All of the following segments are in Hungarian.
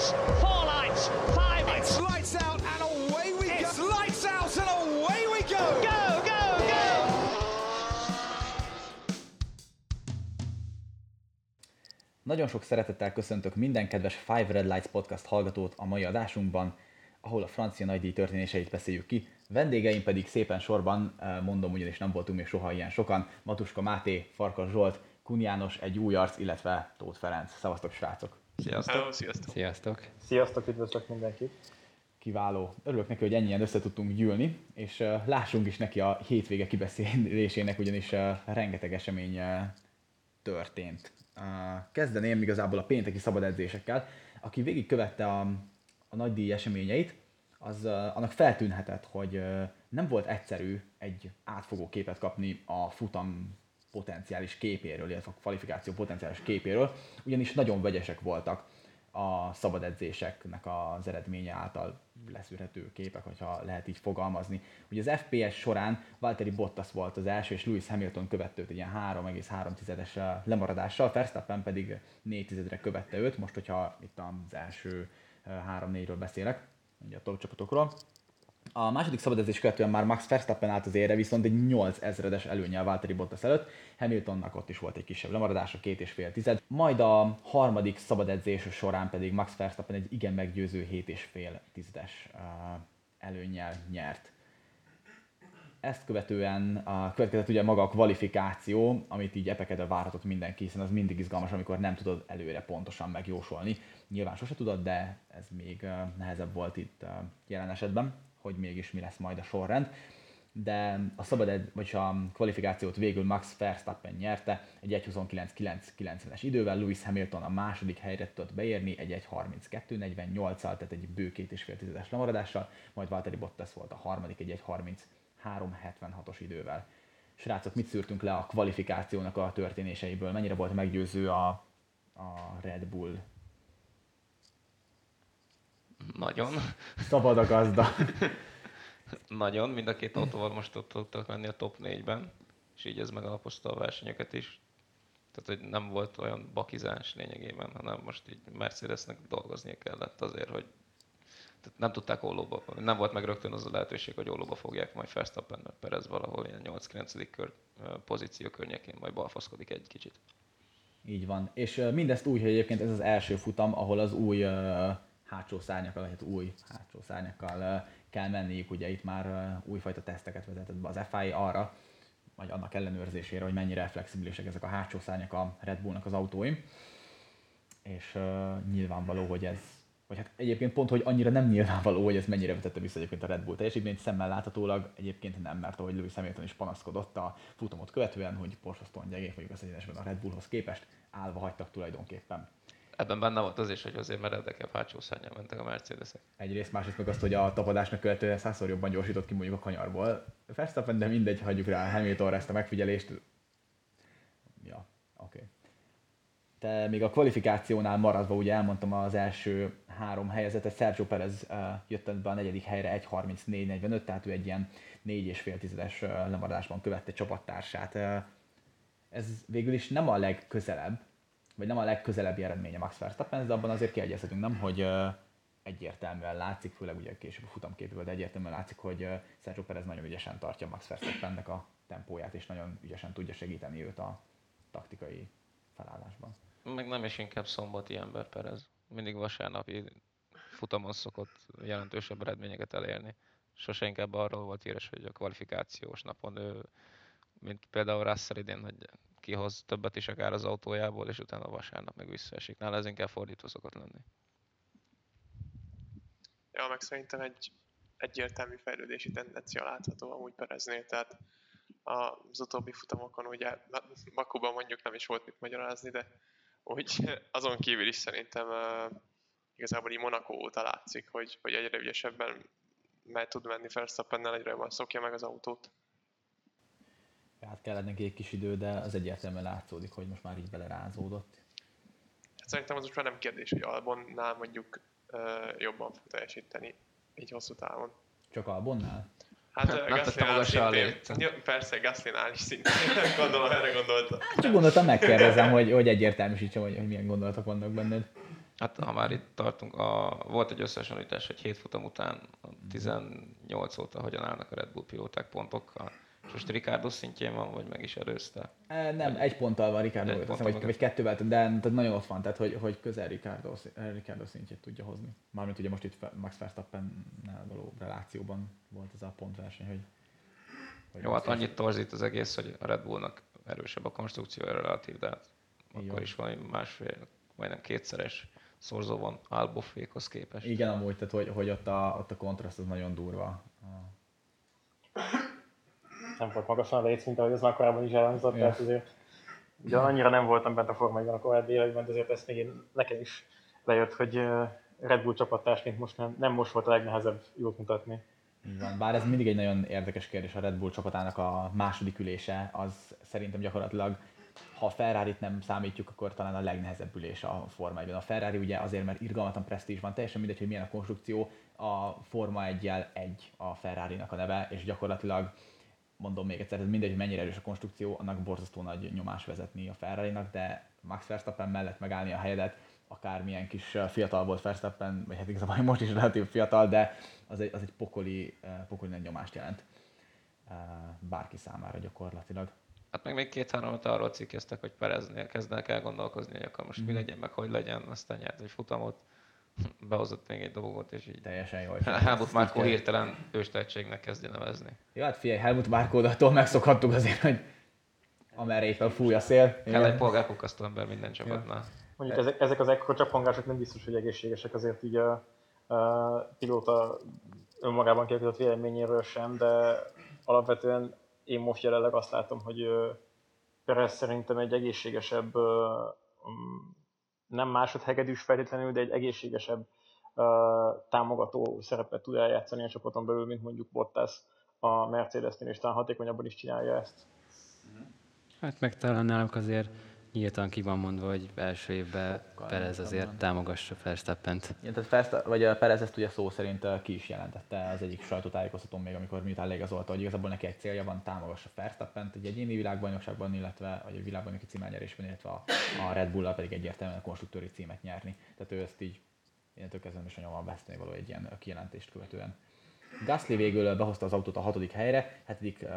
lights, four lights, five lights. It's lights out and away we go. It's lights out and away we go. Go, go, go! Nagyon sok szeretettel köszöntök minden kedves Five Red Lights podcast hallgatót a mai adásunkban, ahol a francia nagydíj történéseit beszéljük ki. Vendégeim pedig szépen sorban, eh, mondom ugyanis nem voltunk még soha ilyen sokan, Matuska Máté, Farkas Zsolt, Kun János, egy új arc, illetve Tóth Ferenc. Szevasztok srácok! Sziasztok! Hello, sziasztok! Sziasztok! Sziasztok, üdvözlök mindenkit! Kiváló. Örülök neki, hogy ennyien össze tudtunk gyűlni, és uh, lássunk is neki a hétvége kibeszélésének, ugyanis uh, rengeteg esemény uh, történt. Uh, kezdeném igazából a pénteki szabad edzésekkel. Aki végigkövette a, a nagydíj eseményeit, az uh, annak feltűnhetett, hogy uh, nem volt egyszerű egy átfogó képet kapni a futam potenciális képéről, illetve a kvalifikáció potenciális képéről, ugyanis nagyon vegyesek voltak a szabad edzéseknek az eredménye által leszűrhető képek, hogyha lehet így fogalmazni. Ugye az FPS során Valtteri Bottas volt az első, és Lewis Hamilton követte őt egy ilyen 3,3-es lemaradással, Verstappen pedig 4 tizedre követte őt, most hogyha itt az első 3-4-ről beszélek, ugye a top csapatokról. A második szabadedzés követően már Max Verstappen állt az ére, viszont egy 8 ezredes előnyel Valtteri Bottas előtt. Hamiltonnak ott is volt egy kisebb lemaradása, két és fél tized. Majd a harmadik szabadedzés során pedig Max Verstappen egy igen meggyőző 7 és fél tizedes előnyel nyert. Ezt követően a következett ugye maga a kvalifikáció, amit így epekedve várhatott mindenki, hiszen az mindig izgalmas, amikor nem tudod előre pontosan megjósolni. Nyilván sose tudod, de ez még nehezebb volt itt jelen esetben hogy mégis mi lesz majd a sorrend. De a szabad ed, vagy a kvalifikációt végül Max Verstappen nyerte egy 1.29.990-es idővel, Lewis Hamilton a második helyre tudott beérni egy 1.32.48-al, tehát egy bő két és fél tizedes lemaradással, majd Valtteri Bottas volt a harmadik egy 1.33.76-os idővel. Srácok, mit szűrtünk le a kvalifikációnak a történéseiből? Mennyire volt meggyőző a, a Red Bull? Nagyon. Szabad a gazda. Nagyon. Mind a két autóval most ott tudtak lenni a top 4-ben, és így ez megalapozta a versenyeket is. Tehát, hogy nem volt olyan bakizás lényegében, hanem most így Mercedesnek dolgoznia kellett azért, hogy tehát nem tudták ollóba, nem volt meg rögtön az a lehetőség, hogy ollóba fogják majd Verstappen, Perez valahol ilyen 8-9. Kör, pozíció környékén majd balfaszkodik egy kicsit. Így van. És mindezt úgy, hogy egyébként ez az első futam, ahol az új uh, hátsó szárnyakkal, vagy hát új hátsó szárnyakkal kell menniük. Ugye itt már újfajta teszteket vezetett be az FIA arra, vagy annak ellenőrzésére, hogy mennyire flexibilisek ezek a hátsó szárnyak a Red Bullnak az autóim. És uh, nyilvánvaló, hogy ez, vagy hát egyébként pont, hogy annyira nem nyilvánvaló, hogy ez mennyire vetette vissza egyébként a Red Bull teljesítményt, szemmel láthatólag egyébként nem, mert ahogy Lewis Hamilton is panaszkodott a futamot követően, hogy borzasztóan gyengék vagyunk az egyenesben a Red Bullhoz képest, állva hagytak tulajdonképpen ebben benne volt az is, hogy azért meredekebb hátsó szárnyal mentek a Mercedesek. Egyrészt, másrészt meg azt, hogy a tapadásnak követően százszor jobban gyorsított ki mondjuk a kanyarból. Verstappen, de mindegy, hagyjuk rá Hamiltonra ezt a megfigyelést. Ja, oké. Okay. Te még a kvalifikációnál maradva, ugye elmondtam az első három helyezetet, Sergio Perez jött be a negyedik helyre 1.34.45, tehát ő egy ilyen négy és fél tizedes lemaradásban követte csapattársát. Ez végül is nem a legközelebb, vagy nem a legközelebbi eredménye Max Verstappen, de abban azért kiegyezhetünk, nem, hogy egyértelműen látszik, főleg ugye később a futamképéből, de egyértelműen látszik, hogy Sergio Perez nagyon ügyesen tartja Max Verstappennek a tempóját, és nagyon ügyesen tudja segíteni őt a taktikai felállásban. Meg nem is inkább szombati ember Perez. Mindig vasárnapi futamon szokott jelentősebb eredményeket elérni. Sose inkább arról volt íres, hogy a kvalifikációs napon ő, mint például Russell idén, hogy kihoz többet is akár az autójából, és utána vasárnap meg visszaesik. Nála ez inkább fordítva szokott lenni. Ja, meg szerintem egy egyértelmű fejlődési tendencia látható amúgy Pereznél, tehát az utóbbi futamokon ugye Bakuban mondjuk nem is volt mit magyarázni, de úgy azon kívül is szerintem uh, igazából így Monaco óta látszik, hogy, hogy egyre ügyesebben meg tud menni Verstappennel, egyre jobban szokja meg az autót hát kellett neki egy kis idő, de az egyértelműen látszódik, hogy most már így belerázódott. Hát szerintem az most már nem kérdés, hogy Albonnál mondjuk uh, jobban fog teljesíteni így hosszú távon. Csak Albonnál? Hát uh, Gaslinál szintén. Persze, Gaslinál is szintén. Gondolom, erre gondoltam. Csak gondoltam, megkérdezem, hogy, hogy egyértelműsítsem, hogy, hogy milyen gondolatok vannak benned. Hát ha már itt tartunk, a, volt egy összehasonlítás, hogy 7 futam után a 18 óta hogyan állnak a Red Bull pilóták pontokkal. Most Ricardo szintjén van, vagy meg is előzte? E, Nem, egy ponttal van Ricardo, Egy vagy, ponttal vagy, vagy kettővel, de tehát nagyon ott van, tehát hogy, hogy közel Ricardo, Ricardo szintjét tudja hozni. Mármint ugye most itt Max Verstappen-nel való relációban volt ez a pontverseny, hogy, hogy Jó, hát annyit torzít az egész, hogy a Red Bullnak erősebb a konstrukciója relatív, de hát Így akkor is valami másfél, majdnem kétszeres szorzó van Albofékhoz képest. Igen, amúgy, tehát hogy, hogy ott, a, ott a kontraszt az nagyon durva. A- Nem volt magasan a létszint, ahogy ez már korábban is elhangzott, tehát azért ugye annyira nem voltam bent a Forma 1 a korábbi években, de azért ezt még én, nekem is lejött, hogy Red Bull csapattársként most nem, nem most volt a legnehezebb jót mutatni. Van. Bár ez mindig egy nagyon érdekes kérdés, a Red Bull csapatának a második ülése, az szerintem gyakorlatilag, ha a ferrari nem számítjuk, akkor talán a legnehezebb ülés a Forma 1 A Ferrari ugye azért, mert irgalmatlan presztízs van, teljesen mindegy, hogy milyen a konstrukció, a Forma 1 egy a ferrari a neve, és gyakorlatilag mondom még egyszer, ez mindegy, hogy mennyire erős a konstrukció, annak borzasztó nagy nyomás vezetni a ferrari de Max Verstappen mellett megállni a helyedet, akármilyen kis fiatal volt Verstappen, vagy hát igazából most is relatív fiatal, de az egy, az egy pokoli, pokoli nagy nyomást jelent bárki számára gyakorlatilag. Hát meg még két-három arról cikkeztek, hogy Pereznél kezdenek el gondolkozni, hogy akkor most mi legyen, meg hogy legyen, aztán nyert egy futamot, behozott még egy dolgot, és így Teljesen jó. Helmut Márkó hirtelen őstehetségnek kezdi nevezni. Jó, hát figyelj, Helmut Márkódattól megszokhattuk azért, hogy amerre éppen fúj a szél. Kell egy polgárpukkasztó ember minden csapatnál. Mondjuk ezek, ezek az ekkora csapongások nem biztos, hogy egészségesek azért így a, a pilóta önmagában kialakított véleményéről sem, de alapvetően én most jelenleg azt látom, hogy Perez szerintem egy egészségesebb, nem másodhegedűs feltétlenül, de egy egészségesebb ö, támogató szerepet tud eljátszani a csapaton belül, mint mondjuk Bottas a Mercedes-nél, és talán hatékonyabban is csinálja ezt. Hát meg talán azért nyíltan ki van mondva, hogy első évben Sokkal Perez azért támogassa Verstappent. Igen, tehát Versta- vagy a Perez ezt ugye szó szerint ki is jelentette az egyik sajtótájékoztatón még, amikor miután leigazolta, hogy igazából neki egy célja van, támogassa Verstappent egy egyéni világbajnokságban, illetve vagy a világbajnoki címelnyerésben, illetve a, a Red Bull-al pedig egyértelműen a konstruktőri címet nyerni. Tehát ő ezt így innentől kezdve is nagyon van veszteni való egy ilyen kijelentést követően. Gasly végül behozta az autót a hatodik helyre, hetedik uh,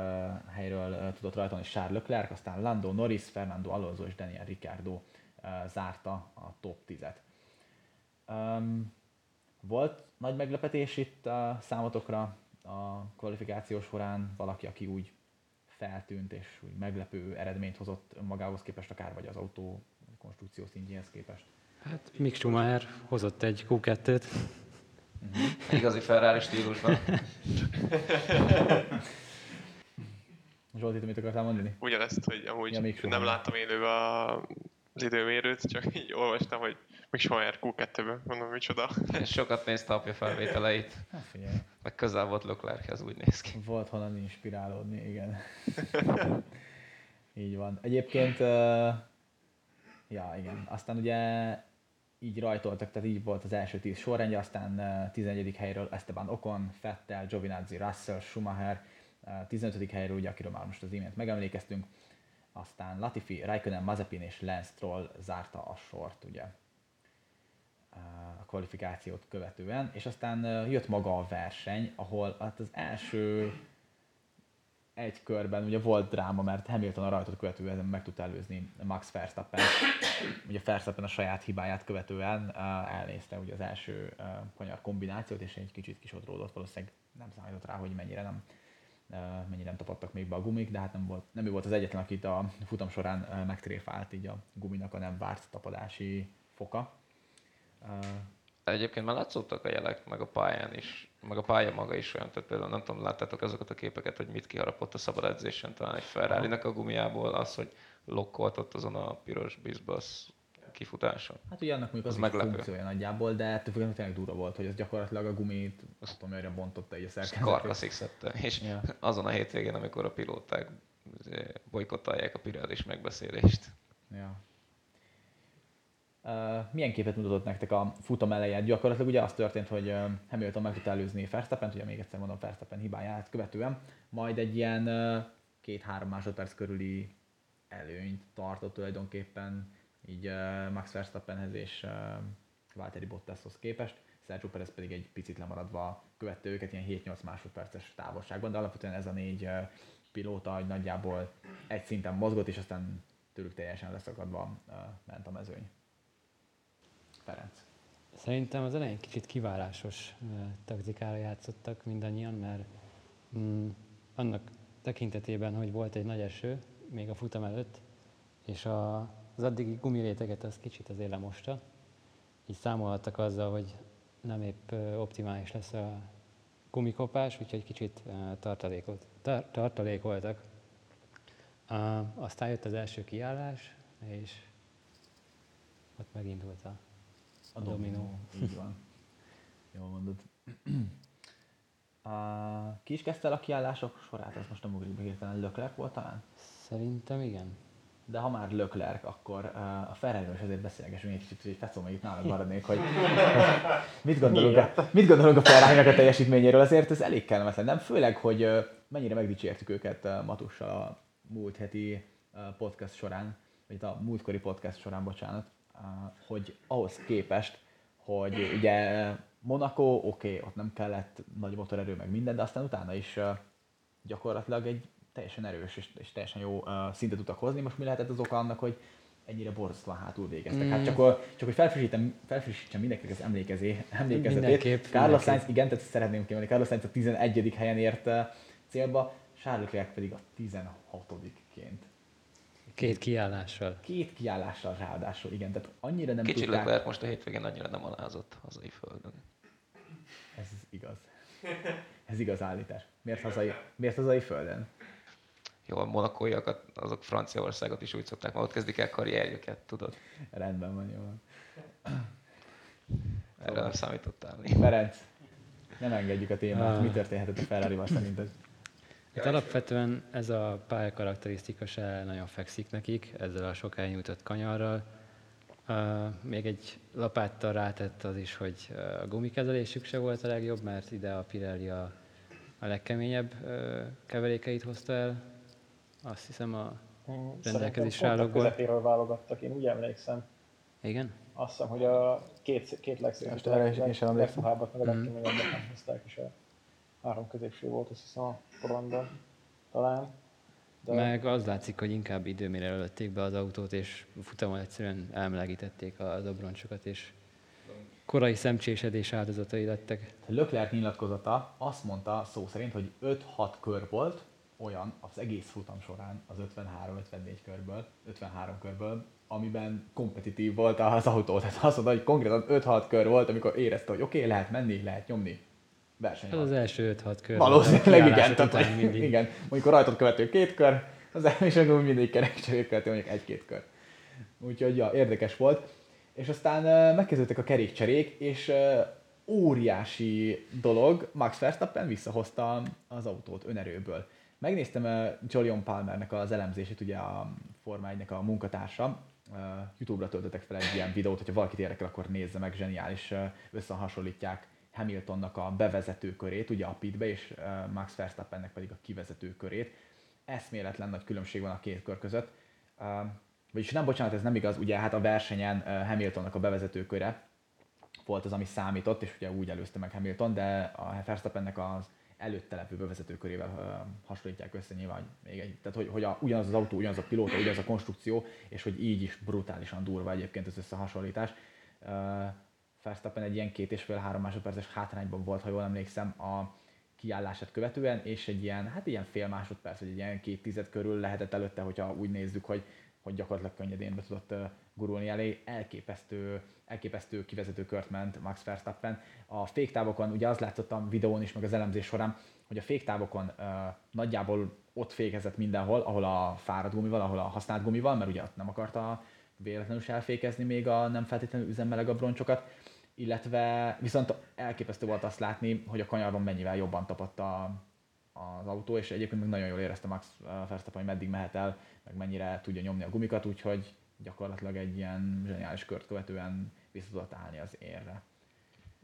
helyről uh, tudott rajtolni Charles Leclerc, aztán Lando Norris, Fernando Alonso és Daniel Ricciardo uh, zárta a top 10-et. Um, volt nagy meglepetés itt a számotokra a kvalifikáció során, valaki, aki úgy feltűnt és úgy meglepő eredményt hozott magához képest, akár vagy az autó konstrukció szintjéhez képest. Hát Mick Schumacher hozott egy Q2-t, Igazi Ferrari stílusban. Zsolti, mit akartál mondani? Ugyanezt, hogy amúgy Ja, még nem láttam élőben a, az időmérőt, csak így olvastam, hogy még Schumacher Q2-ben, mondom, micsoda. És sokat nézte apja felvételeit, Hát figyelj, meg közel volt Leclerchez, úgy néz ki. volt honnan inspirálódni, igen. Így van. Egyébként, uh, ja igen, aztán ugye így rajtoltak, tehát így volt az első tíz sorrendje, aztán uh, 11. helyről Esteban Ocon, Vettel, Giovinazzi, Russell, Schumacher, uh, 15. helyről ugye, akiről már most az imént megemlékeztünk, aztán Latifi, Raikkonen, Mazepin és Lance Stroll zárta a sort, ugye a kvalifikációt követően, és aztán jött maga a verseny, ahol hát az első egy körben ugye volt dráma, mert Hamilton a rajtot követően meg tudta előzni Max Verstappen. Ugye Verstappen a saját hibáját követően ö, elnézte ugye az első ö, kanyar kombinációt, és egy kicsit kisodródott, valószínűleg nem számított rá, hogy mennyire nem ö, mennyire nem tapadtak még be a gumik, de hát nem, volt, nem ő volt az egyetlen, akit a futam során ö, megtréfált így a guminak a nem várt tapadási foka. Ö, Egyébként már látszottak a jelek, meg a pályán is, meg a pálya maga is olyan, tehát például nem tudom, láttátok azokat a képeket, hogy mit kiharapott a szabad edzésen, talán egy ferrari a gumiából, az, hogy lokkolt ott azon a piros bizbasz kifutáson. Hát ugye annak mondjuk az, Az meglepő. funkciója nagyjából, de ettől függetlenül tényleg durva volt, hogy ez gyakorlatilag a gumit, azt tudom, hogy bontotta így a. Karkaszig szedte. És Ja. azon a hétvégén, amikor a pilóták izé, bolykottálják a Pirellis megbeszélést. Ja. Milyen képet mutatott nektek a futam elején? Gyakorlatilag ugye az történt, hogy Hamilton meg tudta előzni verstappen ugye még egyszer mondom Verstappen hibáját követően, majd egy ilyen két-három másodperc körüli előnyt tartott tulajdonképpen így Max Verstappenhez és Valtteri Bottashoz képest, Sergio Perez pedig egy picit lemaradva követte őket ilyen 7-8 másodperces távolságban, de alapvetően ez a négy pilóta nagyjából egy szinten mozgott, és aztán tőlük teljesen leszakadva ment a mezőny. Ferenc. Szerintem az elején kicsit kiválásos ö, taktikára játszottak mindannyian, mert mm, annak tekintetében, hogy volt egy nagy eső, még a futam előtt, és a, az addigi gumiréteget az kicsit azért lemosta, így számolhattak azzal, hogy nem épp optimális lesz a gumikopás, úgyhogy kicsit tartalékot, tar, tartalékoltak. Aztán jött az első kiállás, és ott megindult a A A dominó. dominó. Így van. Jól mondod. A, ki is kezdte el a kiállások sorát? Ez most nem ugrik be hirtelen. Leclerc volt talán? Szerintem igen. De ha már Leclerc, akkor uh, a ferrari is azért beszélgessünk egy kicsit, hogy feszom, itt nálad maradnék, hogy mit gondolunk, a, mit gondolunk a ferrari a teljesítményéről, azért ez elég kellemetlen, nem? Főleg, hogy uh, mennyire megdicsértük őket uh, Matussal a múlt heti uh, podcast során, vagy a múltkori podcast során, bocsánat, uh, hogy ahhoz képest, hogy ugye Monaco, oké, okay, ott nem kellett nagy motorerő, meg minden, de aztán utána is gyakorlatilag egy teljesen erős és, és teljesen jó szintet tudtak hozni. Most mi lehetett az oka annak, hogy ennyire borzasztóan hátul végeztek? Mm. Hát csak, a, csak hogy felfrissítem, felfrissítsem mindenkinek az emlékezé, emlékezetét. Mindenképp, Carlos. Sainz, igen, tehát szeretném kiemelni, Carlos Sainz a 11. helyen ért célba, Charles Leclerc pedig a 16-ként. Két kiállással. Két kiállással ráadásul, igen, tehát annyira nem Kicsi tudták. Leclerc most a hétvégén annyira nem alázott hazai földön. Ez igaz. Ez igaz állítás. Miért hazai, miért hazai földön? Jó, a monakóiakat, azok Franciaországot is úgy szokták, mert ott kezdik el karrierjüket, tudod? Rendben van, jó van. Erre nem számítottál. Ferenc, nem engedjük a témát. Ah. Mi történhetett a Ferrari-val szerinted? Itt alapvetően ez a pálya karakterisztika se nagyon fekszik nekik, ezzel a sok elnyújtott kanyarral. Uh, még egy lapáttal rátett az is, hogy a gumikezelésük se volt a legjobb, mert ide a Pirelli a, a legkeményebb uh, keverékeit hozta el. Azt hiszem a... Rendelkezésre állókból. állókból. közepéről válogattak, én úgy emlékszem. Igen? Azt hiszem, hogy a két, két is emlékszem. legpuhábbat, meg a legkeményebbet nem hozták, és a három középső volt, azt hiszem a porondon talán. De... Meg az látszik, hogy inkább időmére lőtték be az autót, és futamon egyszerűen elmelegítették a dobroncsokat, és korai szemcsésedés áldozatai lettek. Leclerc nyilatkozata azt mondta szó szerint, hogy 5-6 kör volt olyan az egész futam során az 53-54 körből, 53 körből, amiben kompetitív volt az autó. Tehát azt mondta, hogy konkrétan 5-6 kör volt, amikor érezte, hogy oké, okay, lehet menni, lehet nyomni. Verseny Ez van. az első 5-6 kör. Valószínűleg igen, tehát, mindig. igen. Mondjuk a rajtot követő két kör, az és akkor mindig kerekcserét követő mondjuk egy-két kör. Úgyhogy ja, érdekes volt. És aztán megkezdődtek a kerékcserék, és óriási dolog, Max Verstappen visszahozta az autót önerőből. Megnéztem Jolion Palmernek az elemzését, ugye a Forma 1 a munkatársa, Youtube-ra töltöttek fel egy ilyen videót, hogyha valakit érdekel, akkor nézze meg, zseniális, összehasonlítják Hamiltonnak a bevezető körét, ugye a pitbe, és Max Verstappennek pedig a kivezető körét. Eszméletlen nagy különbség van a két kör között. Vagyis nem, bocsánat, ez nem igaz, ugye hát a versenyen Hamiltonnak a bevezető köre volt az, ami számított, és ugye úgy előzte meg Hamilton, de a Verstappennek az előtte levő bevezető körével hasonlítják össze nyilván, még egy, tehát hogy, hogy a, ugyanaz az autó, ugyanaz a pilóta, ugyanaz a konstrukció, és hogy így is brutálisan durva egyébként az összehasonlítás. Verstappen egy ilyen két és fél három másodperces hátrányban volt, ha jól emlékszem, a kiállását követően, és egy ilyen, hát ilyen fél másodperc, vagy egy ilyen két tized körül lehetett előtte, hogyha úgy nézzük, hogy, hogy gyakorlatilag könnyedén be tudott gurulni elé. Elképesztő, elképesztő kivezető kört ment Max Verstappen. A féktávokon, ugye az látszottam videón is, meg az elemzés során, hogy a féktávokon uh, nagyjából ott fékezett mindenhol, ahol a fáradt gumival, ahol a használt gumival, mert ugye ott nem akarta véletlenül se elfékezni még a nem feltétlenül üzemmeleg a broncsokat, illetve viszont elképesztő volt azt látni, hogy a kanyarban mennyivel jobban tapadt a, az autó, és egyébként meg nagyon jól érezte Max Verstappen, hogy meddig mehet el, meg mennyire tudja nyomni a gumikat, úgyhogy gyakorlatilag egy ilyen zseniális kört követően vissza tudott állni az érre.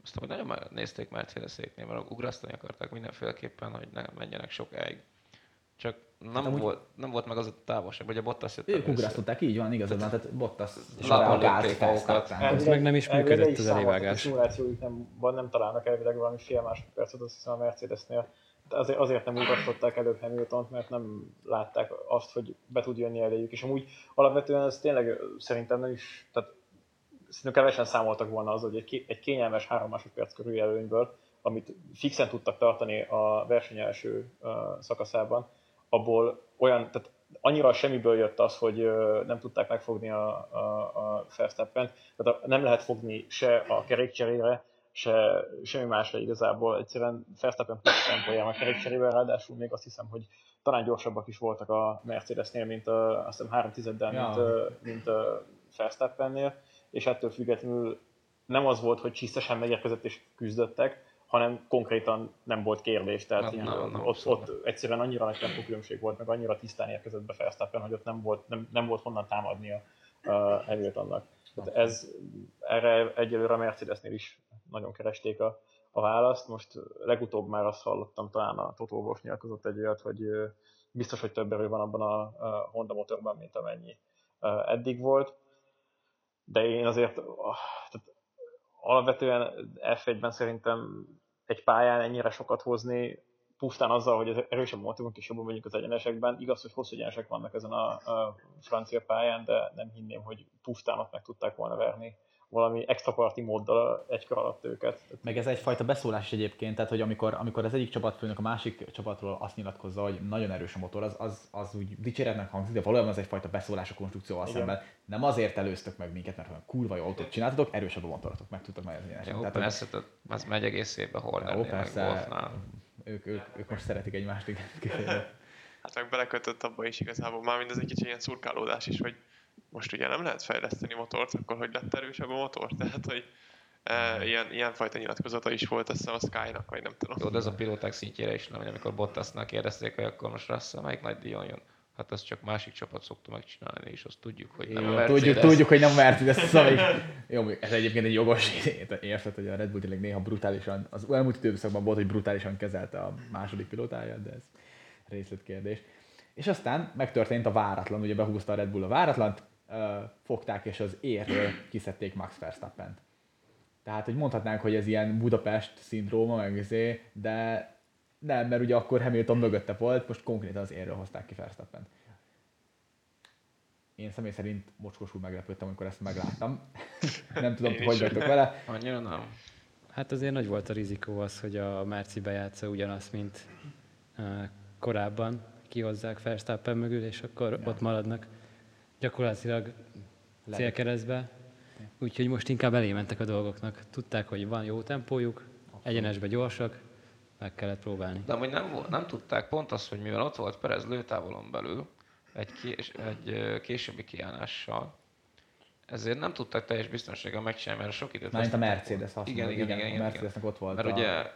Azt hogy nagyon már nézték Mercedeséknél, mert ugrasztani akarták mindenféleképpen, hogy ne menjenek sokáig. Csak nem, Hát amúgy- volt, nem volt meg az a távolság, vagy a Bottas jött Ők ugrasztották, így van, igazad van, tehát Bottas. Verstappen. Ez meg nem is működött, az elévágás. A nem, nem találnak elvileg valami fél másodpercet, azt hiszem a Mercedesnél. De azért, azért nem ugrasztották előbb hamilton mert nem látták azt, hogy be tud jönni eléjük. És amúgy alapvetően ez tényleg szerintem nem is, tehát szerintem kevesen számoltak volna az, hogy egy, egy kényelmes három másodperc körül előnyből, amit fixen tudtak tartani a verseny első uh, szakaszában, abból olyan, tehát annyira semmiből jött az, hogy nem tudták megfogni a, a, a Verstappen, tehát nem lehet fogni se a kerékcserére, se semmi másra igazából. Egyszerűen Verstappen tempóján a kerékcserével, ráadásul még azt hiszem, hogy talán gyorsabbak is voltak a Mercedesnél, mint a, azt hiszem három tizeddel, Ja. mint a Verstappennél, és ettől függetlenül nem az volt, hogy csisztesen megérkezett és küzdöttek, hanem konkrétan nem volt kérdés, tehát Nem, ilyen, nem, nem, ott, ott egyszerűen annyira nagy tempókülönbség volt, meg annyira tisztán érkezett be Verstappen, hogy ott nem volt, nem, nem volt honnan támadnia uh, Hamiltonnak. Tehát ez, erre egyelőre a Mercedesnél is nagyon keresték a, a választ. Most legutóbb már azt hallottam, talán a Toto Wolff nyilatkozott egy olyat, hogy biztos, hogy több erő van abban a, a Honda motorban, mint amennyi eddig volt. De én azért ah, tehát alapvetően F1-ben szerintem egy pályán ennyire sokat hozni, pusztán azzal, hogy az erősebb motorunk is jobban mondjuk az egyenesekben. Igaz, hogy hosszú egyenesek vannak ezen a, a francia pályán, de nem hinném, hogy pusztán ott meg tudták volna verni valami extra parti móddal egy kör alatt őket. Meg ez egyfajta beszólás is egyébként, tehát hogy amikor, amikor az egyik csapatfőnök a másik csapatról azt nyilatkozza, hogy nagyon erős a motor, az, az, az úgy dicséretnek hangzik, de valójában az egyfajta beszólás a konstrukcióval Igen. szemben. Nem azért előztök meg minket, mert olyan kurva jó autót csináltatok, erősebb a motorotok, meg tudtak majd az Jó, Tehát, hogy- persze, tehát ez megy egész évben Hornernél, Jó, persze. Ők, ők, ők most szeretik egymást, igen. Hát meg belekötött abba is igazából, már mind ez egy kicsit ilyen szurkálódás is, hogy most ugye nem lehet fejleszteni motort, akkor hogy lett erősebb a motor? Tehát, hogy e, ilyen, ilyen fajta nyilatkozata is volt, azt hiszem a Sky-nak, vagy nem tudom. Jó, de ez a pilóták szintjére is nem, amikor Bottasnál kérdezték, hogy akkor most Russell melyik nagy díjon jön. Hát ezt csak másik csapat szokta megcsinálni, és azt tudjuk, hogy nem a Igen, Mercedes. tudjuk, tudjuk, hogy nem Mercedes, szóval így- jó, ez egyébként egy jogos, érted, hogy a Red Bull tényleg néha brutálisan, az elmúlt időszakban volt, hogy brutálisan kezelte a második pilótáját, de ez részletkérdés. És aztán megtörtént a váratlan, ugye behúzta a Red Bull a váratlant, fogták és az érről kiszedték Max Verstappent. Tehát, hogy mondhatnánk, hogy ez ilyen Budapest szindróma, meg izé, de nem, mert ugye akkor Hamilton mögötte volt, most konkrétan az érről hozták ki Verstappent. Én személy szerint mocskosul meglepődtem, amikor ezt megláttam. nem tudom, hogy vagytok vele. Annyira nem. Hát azért nagy volt a rizikó az, hogy a Merci bejátsza ugyanazt, mint korábban, kihozzák Verstappen mögül, és akkor ja. ott maradnak gyakorlatilag célkeresztbe. Úgyhogy most inkább elé mentek a dolgoknak. Tudták, hogy van jó tempójuk, egyenesbe gyorsak, meg kellett próbálni. De amúgy nem, volt, nem tudták, pont az, hogy mivel ott volt Perez lőtávolon belül, egy, kés, egy későbbi kiállással, ezért nem tudták teljes biztonsággal megcsinálni, mert sok időt Mármint a Mercedes használja. Igen, igen, igen, igen, a. Mercedesnek ott volt Mert a... ugye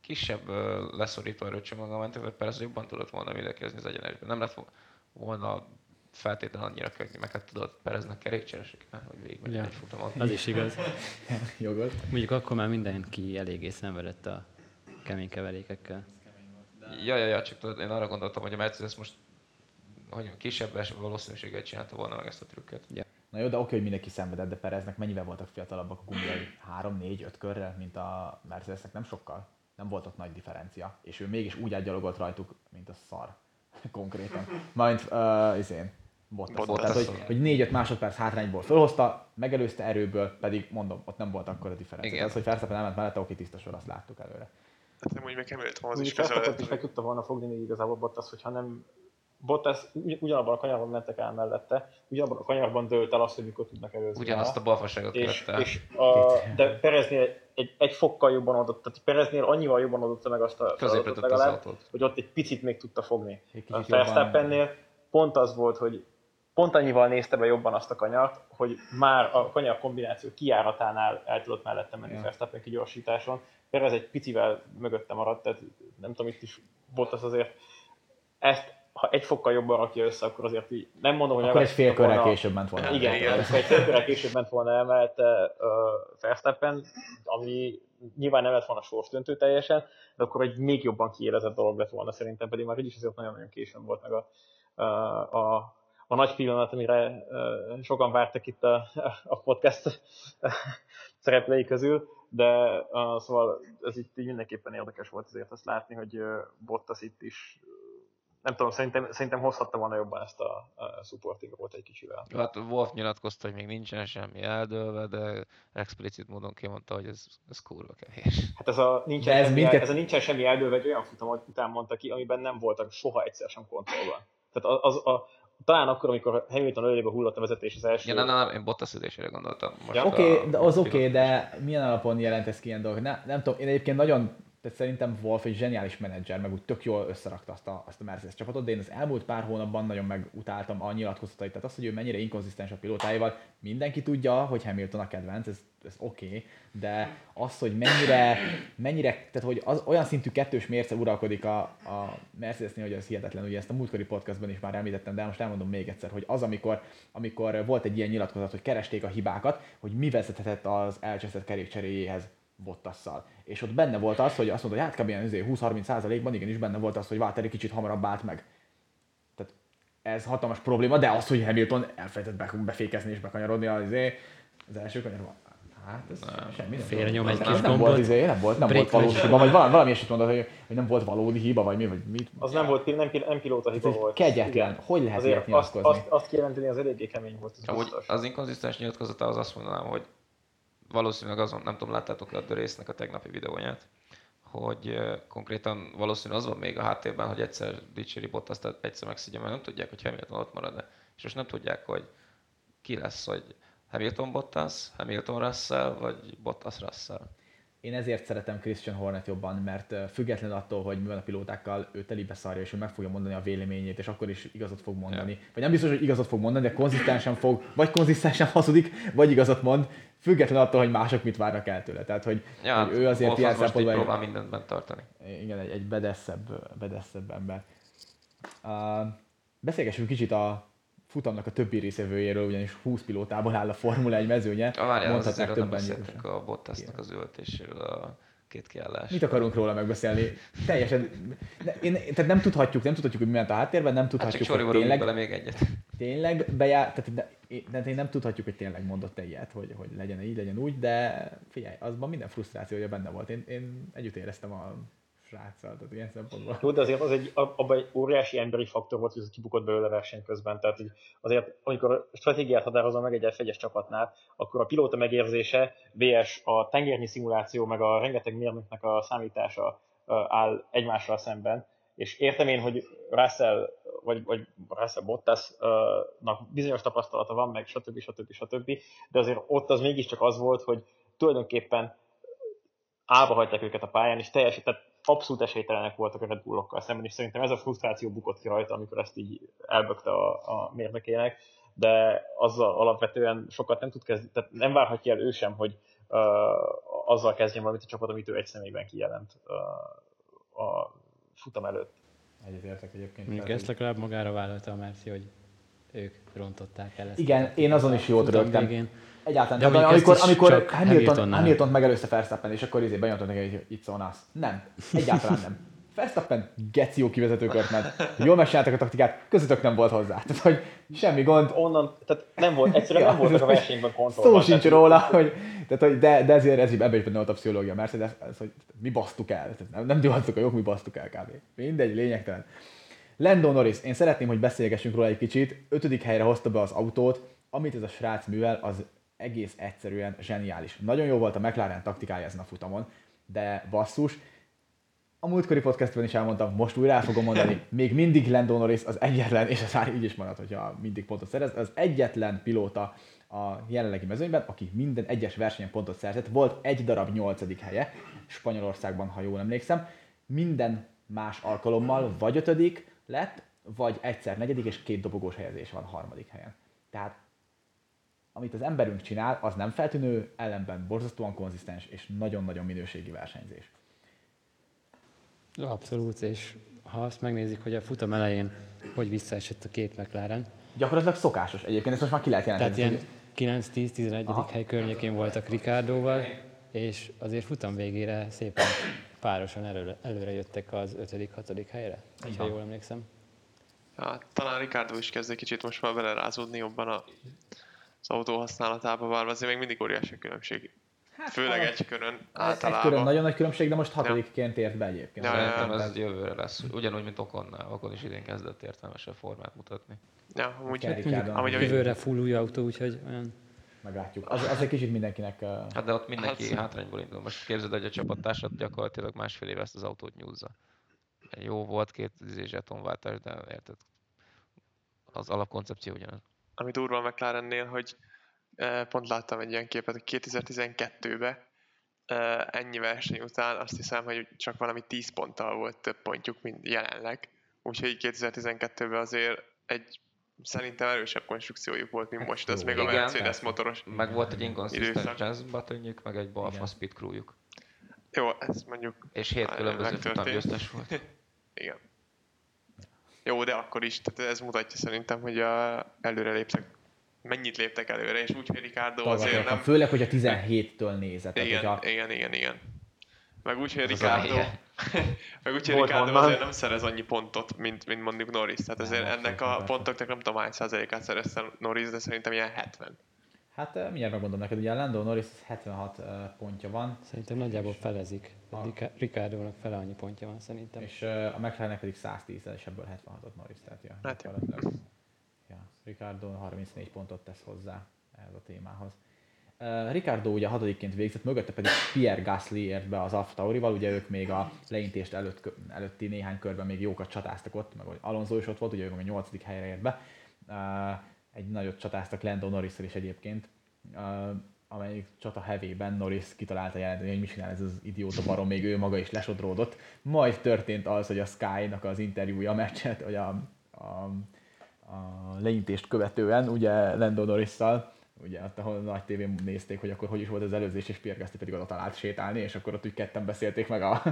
kisebb leszorító erőcsomaggal mentek, hogy Perez jobban tudott volna védekezni az egyenesben. Nem lett vo- volna feltétlenül annyira könnyű, meg hát tudod, Pereznek kerékcseresek, hogy végig Ja. egy futamon. Az is igaz. Jogos. Mondjuk akkor már mindenki eléggé szenvedett a kemény keverékekkel. Ja, ja, ja, csak tudod, én arra gondoltam, hogy a Mercedes most hogy kisebb es- valószínűséggel csinálta volna meg ezt a trükköt. Na jó, de oké, hogy mindenki szenvedett, de Pereznek mennyivel voltak fiatalabbak a gumiai? 3, 4, 5 körrel, mint a Mercedesnek? Nem sokkal. Nem volt ott nagy differencia. És ő mégis úgy átgyalogolt rajtuk, mint a szar. Konkrétan. Majd uh, izén, Bottas. Bottas. Tehát, hogy, hogy 4-5 másodperc hátrányból fölhozta, megelőzte erőből, pedig mondom, ott nem volt akkor a differencia. Az, hogy Verstappen elment mellette, oké, tiszta sor, azt láttuk előre. Hát nem úgy meg Hamiltonhoz is Úgy Verstappen is meg tudta volna fogni még igazából Bottas, hogyha nem Bottas ugy- ugyanabban a kanyarban mentek el mellette, ugyanabban a kanyarban dőlt el azt, hogy mikor tudnak előzni. Ugyanazt a balfaságot és, követte. és a, de Pereznél egy, egy fokkal jobban adott, tehát Pereznél annyival jobban adotta meg azt a feladatot az legalább, hogy ott egy picit még tudta fogni. Egy A Verstappennél pont az volt, hogy pont annyival nézte be jobban azt a kanyart, hogy már a kanyar kombináció kiáratánál el tudott mellette menni ja. Verstappen kigyorsításon. Perez egy picivel mögötte maradt, tehát nem tudom, itt is Bottas azért ezt, ha egy fokkal jobban rakja össze, akkor azért így, nem mondom, hogy Akkor egy fél körrel később ment volna. igen, Igen. egy fél körrel később ment volna el mellette uh, Verstappen, ami nyilván nem lett volna sorsdöntő teljesen, de akkor egy még jobban kiélezett dolog lett volna szerintem, pedig már így is azért nagyon-nagyon későn volt meg a, a, a a nagy pillanat, amire sokan vártak itt a, a podcast szereplői közül, de uh, szóval ez itt így mindenképpen érdekes volt azért azt látni, hogy Bottas itt is nem tudom, szerintem, szerintem hozhatta volna jobban ezt a, a supporting volt egy kicsivel. Hát Wolf nyilatkozta, hogy még nincsen semmi eldőlve, de explicit módon kimondta, hogy ez, ez kurva kevés. Hát ez a nincsen, ez semmi, minket- ez a nincsen semmi eldőlve egy olyan futam után mondta ki, amiben nem voltak soha egyszer sem kontrollban. Tehát az, az, a, talán akkor, amikor Hamilton ölébe hullott a vezetés az első... Ja, nem, nem, nem, én Bottas ülésére gondoltam. Most Ja, Oké, okay, de az oké, okay, de milyen alapon jelent ez ki ilyen dolgok? Ne, nem tudom, én egyébként nagyon, tehát szerintem Wolf egy zseniális menedzser, meg úgy tök jól összerakta azt a, azt a Mercedes csapatot, de én az elmúlt pár hónapban nagyon megutáltam a nyilatkozatait, tehát az, hogy ő mennyire inkonzisztens a pilótáival, mindenki tudja, hogy Hamilton a kedvenc, ez, ez oké, okay, de az, hogy mennyire, mennyire, tehát hogy az, olyan szintű kettős mérce uralkodik a, a Mercedesnél, hogy az hihetetlen, ugye ezt a múltkori podcastban is már említettem, de most elmondom még egyszer, hogy az, amikor, amikor volt egy ilyen nyilatkozat, hogy keresték a hibákat, hogy mi vezethetett az elcseszett kerékcseréjéhez Bottasszal. És ott benne volt az, hogy azt mondta, hogy hát kb. ilyen izé 20-30 százalékban igenis benne volt az, hogy Valtteri kicsit hamarabb állt meg. Tehát ez hatalmas probléma, de az, hogy Hamilton elfelejtett be, befékezni és bekanyarodni az, izé, az első kanyarban. Hát ez nem, semmi nem. Félre nyom egy kis nem gombot. volt, izé, nem volt, nem volt valós vagy. hiba, vagy valami, valami ilyesmit mondott, hogy, hogy nem volt valódi hiba, vagy mi, vagy mit. Az nem volt, nem, nem pilóta hiba Ez egy volt. kegyetlen. Igen. Hogy lehet ilyet Azért azt, nyilatkozni? azt, azt kijelenteni, az eléggé kemény volt. Ez Amúgy az inkonzisztens nyilatkozata az azt mondanám, hogy valószínűleg azon, nem tudom, láttátok a The Race-nek a tegnapi videóját, hogy konkrétan valószínűleg az van még a háttérben, hogy egyszer dicséri Bottas, tehát egyszer megszidja, mert nem tudják, hogy Hamilton ott marad És most nem tudják, hogy ki lesz, hogy Hamilton Bottas, Hamilton Russell, vagy Bottas Russell. Én ezért szeretem Christian Hornet jobban, mert ö, függetlenül attól, hogy mi van a pilótákkal, ő telibe szarja, és ő meg fogja mondani a véleményét, és akkor is igazat fog mondani. Vagy nem biztos, hogy igazat fog mondani, de konzisztensen fog, vagy konzisztensen hazudik, vagy igazat mond, függetlenül attól, hogy mások mit várnak el tőle. Tehát, hogy, Ja, hogy ő azért ilyen szempontból próbál mindent bent tartani. igen, egy, egy bedeszebb, bedeszebb ember. Uh, beszélgessünk kicsit a futamnak a többi részevőjéről, ugyanis 20 pilótából áll a Formula 1 mezőnye. A várjál, az Mondhatnák nem többen nyilván. a Bottasnak az ültéséről, a két kiállás. Mit akarunk róla megbeszélni? Teljesen, ne, én, tehát nem tudhatjuk, nem tudhatjuk, hogy mi ment a háttérben, nem Hát tudhatjuk, sorba hogy tényleg, bele még egyet. tényleg bejár, tehát de, de én nem tudhatjuk, hogy tényleg mondott -e ilyet, hogy, hogy legyen így, legyen úgy, de figyelj, azban minden frusztrációja benne volt. Én, én együtt éreztem a sráccal, tehát ilyen szempontból. Jó, de azért az egy, abban egy óriási emberi faktor volt, hogy ez kibukott belőle verseny közben. Tehát hogy azért, amikor stratégiát határozom meg egy F1-es csapatnál, akkor a pilóta megérzése, VS a tengernyi szimuláció, meg a rengeteg mérnöknek a számítása áll egymással szemben. És értem én, hogy Russell, vagy, vagy Russell Bottasnak bizonyos tapasztalata van, meg stb. stb. stb. De azért ott az mégiscsak az volt, hogy tulajdonképpen állva hagyták őket a pályán, és teljesen, tehát abszolút esélytelenek voltak a Red Bullokkal szemben, és szerintem ez a frusztráció bukott ki rajta, amikor ezt így elbökte a, a mérnökének, de azzal alapvetően sokat nem tud kezdeni, tehát nem várhatja el ő sem, hogy uh, azzal kezdjen valamit a csapat, amit ő egy személyben kijelent uh, a futam előtt. Egyetértek egyébként. Mondjuk ezt legalább magára vállalta a Merci, hogy ők rontották el ezt. Igen, én azon is jót rögtem. Egyáltalán. De amikor, amikor Hamilton. Hamilton megelőzte Verstappen, és akkor izé benyomta neki, hogy itt on us. Nem. Egyáltalán nem. Verstappen geci jó kivezetőkört ment. Jól megcsináltak a taktikát, közöttök nem volt hozzá. Tehát, hogy semmi gond. Onnan, tehát nem volt, egyszerűen nem Ja, voltak a ez- versenyben kontrollban. Szó sincs róla, hogy, tehát, hogy de, de ezért ez, ebben is benne volt a pszichológia Mercedes, ez, hogy mi basztuk el. Tehát nem, nem divattuk a jók, mi basztuk el kb. Mindegy, lényegtelen. Lando Norris, én szeretném, hogy beszélgessünk róla egy kicsit. Ötödik helyre hozta be az autót, amit ez a srác művel, az egész egyszerűen zseniális. Nagyon jó volt a McLaren taktikája ezen a futamon, de basszus, a múltkori podcastban is elmondtam, most újra el fogom mondani, még mindig Lando Norris az egyetlen, és ez már így is marad, hogyha mindig pontot szerez, az egyetlen pilóta a jelenlegi mezőnyben, aki minden egyes versenyen pontot szerzett, volt egy darab nyolcadik helye, Spanyolországban, ha jól emlékszem, minden más alkalommal vagy ötödik lett, vagy egyszer negyedik, és két dobogós helyezés van harmadik helyen. Tehát amit az emberünk csinál, az nem feltűnő, ellenben borzasztóan konzisztens és nagyon-nagyon minőségi versenyzés. Abszolút, és ha azt megnézik, hogy a futam elején hogy visszaesett a két McLaren, Gyakorlatilag szokásos egyébként, ezt most már ki lehet jelenteni. tehát ilyen 9-10-11. Aha. hely környékén voltak Ricardóval, és azért futam végére szépen párosan előre, előre jöttek az 5.-6. helyre, Így ha jól emlékszem. Ja, talán Ricardo is kezd egy kicsit most már belerázódni jobban a, az autó használatába, bár azért még mindig óriási a különbség. Hát, Főleg egy körön Egy általában. körön nagyon nagy különbség, de most hatodikként ért be egyébként. Ja, ja, ja. Szerintem Tehát ez jövőre lesz. Ugyanúgy, mint Okonnál. Okon is idén kezdett értelmesebb formát mutatni. Ja, amúgy, amúgy, amúgy Jövőre full új autó, úgyhogy olyan Meglátjuk. Az, az egy kicsit mindenkinek... Uh, Hát de ott mindenki Hát- hátrányból indul. Most képzeld, hogy a csapattársad gyakorlatilag másfél éve ezt az autót nyúzza. Jó volt két izé, zsetonváltás, de érted? Az alapkoncepció ugyanaz. ami durva a McLarennél, hogy pont láttam egy ilyen képet, hogy 2012-ben eh, ennyi verseny után azt hiszem, hogy csak valami 10 ponttal volt több pontjuk, mint jelenleg. Úgyhogy 2012-ben azért egy szerintem erősebb konstrukciójuk volt, mint Hát most. Ez jó. még a Igen, Mercedes persze. motoros. Meg volt egy inconsistent jazz buttonjük, meg egy balfa speed crewjuk. Jó, ez mondjuk, És hét különböző futamgyőztes volt. igen. Jó, de akkor is, tehát ez mutatja szerintem, hogy a, előre léptek, mennyit léptek előre, és úgy, hogy Ricardo azért nem, Főleg, hogy a 17-től nézett. Igen, hogyha, igen, igen, igen. Meg úgy, hogy az Ricardo. Meg úgy, hogy Volt Ricardo azért nem szerez annyi pontot, mint, mint mondjuk Norris. Tehát Nem, azért abszolút ennek nem, a persze. pontoknak nem tudom hány százalékát szerezte Norris, de szerintem ilyen 70. Hát eh, mindjárt megmondom neked, ugye a Lando Norris 76 eh, pontja van, szerintem nagyjából felezik. A. Rica- Ricardo-nak fele annyi pontja van szerintem. és eh, a McLarennek pedig 110, és ebből 76-ot Norris, tehát ja, Hát gyakorlatilag. ja, Ricardo 34 pontot tesz hozzá ehhez a témához. Uh, Ricardo ugye hatodikként végzett, mögötte pedig Pierre Gasly ért be az Alfa Taurival, ugye ők még a leintést előtt, előtti néhány körben még jókat csatáztak ott, meg Alonso is ott volt, ugye ő meg a nyolcadik helyre ért be. Egy nagyot csatáztak Lando norris is egyébként, amelyik csata hevében Norris kitalálta jelenteni, hogy mit csinál ez az idióta barom, még ő maga is lesodródott. Majd történt az, hogy a Sky-nak az interjúja a meccset, hogy a, a, a leintést követően, ugye Lando Norrisszal, ugye ott, ahol a nagy tévén nézték, hogy akkor hogy is volt az előzés, és Pierre Gasly pedig oda talált sétálni, és akkor ott úgy ketten beszélték meg a,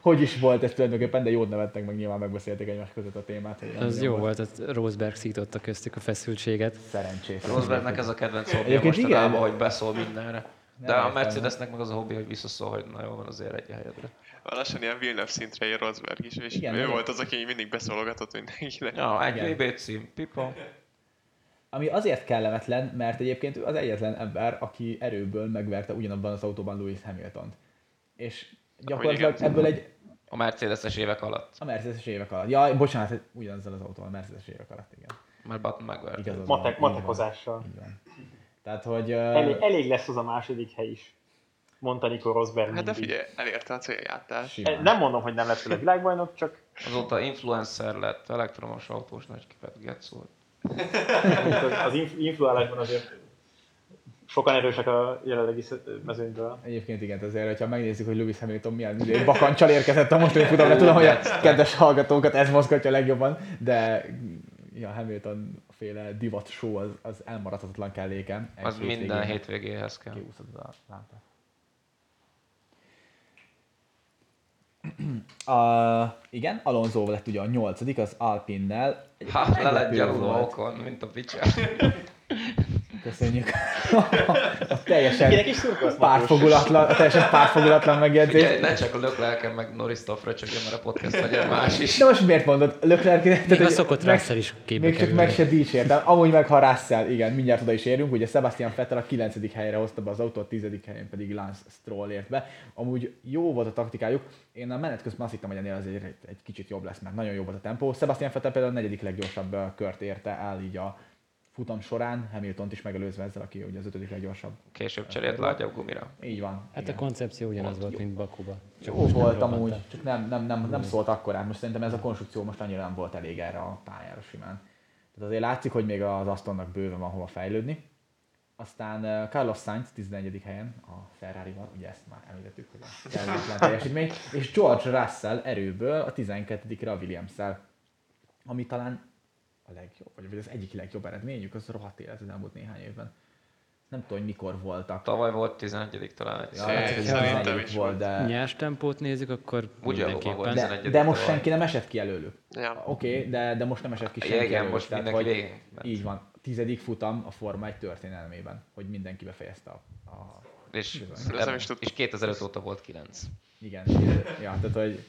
hogy is volt ez tulajdonképpen, de jót nevettek meg, nyilván megbeszélték egymás között a témát. Hogy Az jó volt, az Rosberg szította köztük a feszültséget. Szerencsés. Rosbergnek ez a kedvenc hobbija mostanában, igen. hogy beszól mindenre. De Nem a. Mercedesnek meg az a hobbi, hogy visszaszól, hogy na jó van azért egy helyedre. Lassan ilyen Villeneuve szintre ér Rosberg is, és Igen, ő nem- volt az, aki mindig beszólogatott mindenkinek. Ja, egy Igen. VB cím, pipa. Ami azért kellemetlen, mert egyébként ő az egyetlen ember, aki erőből megverte ugyanabban az autóban Lewis Hamiltont. És gyakorlatilag igen. ebből egy A Mercedes-es évek alatt. a Mercedes évek alatt. Ja, bocsánat, ugyanazzal az autóval, a Mercedes évek alatt, igen. Már Button megvert. Igazad Matek, van. matekozással. Így van. Tehát, hogy... Elég, Uh, elég lesz az a második hely is. Mondta Nico Rosberg Hát de figyelj, elérte a célját, tehát Eh, Nem mondom, hogy nem lett vele világbajnok, csak Azóta influencer lett, elektromos autós nagyképet Getszó. az, az inf- influálásban azért sokan erősek a jelenlegi mezőnyből. Egyébként igen, azért, hogyha megnézzük, hogy Lewis Hamilton milyen izé, bakancsal érkezett a mostani futamra, tudom, hogy a kedves hallgatókat ez mozgatja legjobban, de ja, Hamilton féle divat show az, az elmaradhatatlan kelléke. Egy Az minden hétvégéhez kell. Kiúszod a lámpát. A, igen, Alonso lett ugye a nyolcadik, az Alpinnel. Ha, le lett gyalulva okon, mint a picsa. Köszönjük. a teljesen párfogulatlan, a teljesen párfogulatlan megjegyzés. Ugye, ne csak a Löklerken meg Norris-tól fröcsögjön, mert a podcast legyen más is. De most miért mondod? Tehát, Még a hogy szokott meg- Russell is képbe Még csak meg se dicsértem. Amúgy meg ha Russell, igen, mindjárt oda is érünk. Ugye Sebastian Vettel a 9. helyre hozta be az autót, a 10. helyen pedig Lance Stroll ért be. Amúgy jó volt a taktikájuk. Én a menet közben azt hittem, hogy ennél azért egy, egy kicsit jobb lesz, mert nagyon jó volt a tempó. Sebastian Vettel például a negyedik leggyorsabb kört érte el így a futam során, Hamiltont is megelőzve ezzel, aki ugye az ötödik leggyorsabb. Később cserélt lágyabb gumira. Így van. Hát igen. a koncepció ugyanaz volt, mint Bakuba. Csak Jó volt amúgy, csak nem, nem, nem, nem szólt akkorán. Most szerintem ez a konstrukció most annyira nem volt elég erre a pályára simán. Tehát azért látszik, hogy még az Astonnak bőven van hova fejlődni. Aztán Carlos Sainz 11. helyen a Ferrari-val, ugye ezt már említettük, hogy a kellemetlen teljesítmény, és George Russell erőből a 12-re a Williams-szel, ami talán a legjobb, vagy az egyik legjobb eredményük, az rohadt élet az elmúlt néhány évben. Nem tudom, hogy mikor voltak. Tavaly volt 11 talán. Ja, lehet, hogy Szerintem 11 is volt, de... Nyers tempót nézzük, akkor mindenképpen. volt. De, 11. de most tavaly. senki nem esett ki előlük. Ja. Oké, okay, de, de most nem esett ki Ja, senki igen, előlük. most Tehát, mindenki ment. Így van. Tizedik futam a Forma 1 történelmében, hogy mindenki befejezte a, a És, nem és 2005 óta volt 9. Igen. ja, tehát, hogy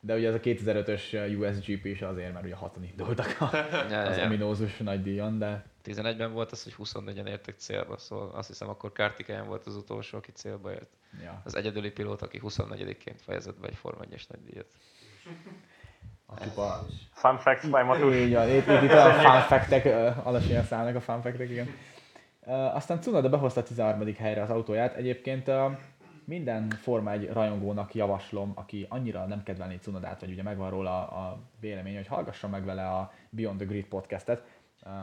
de ugye az a 2005-ös USGP is azért, mert ugye hatan indultak a, az ja. ominózus nagy díjon, de 11-ben volt az, hogy 24-en értek célba, szóval azt hiszem akkor Kartikeyan volt az utolsó, aki célba ért. ja. Az egyedüli pilóta, aki 24-ként fejezett be egy Forma 1-es nagydíjat. A csupa... Fun facts by Matus. Így van, itt, itt, itt olyan fun fact-ek, alacsonyan szállnak a fun fact igen. Aztán Cunoda behozta a 13. helyre az autóját. Egyébként ö, minden Forma 1 rajongónak javaslom, aki annyira nem kedvelné Cunodát, vagy ugye megvan róla a vélemény, hogy hallgassa meg vele a Beyond the Grid podcastet,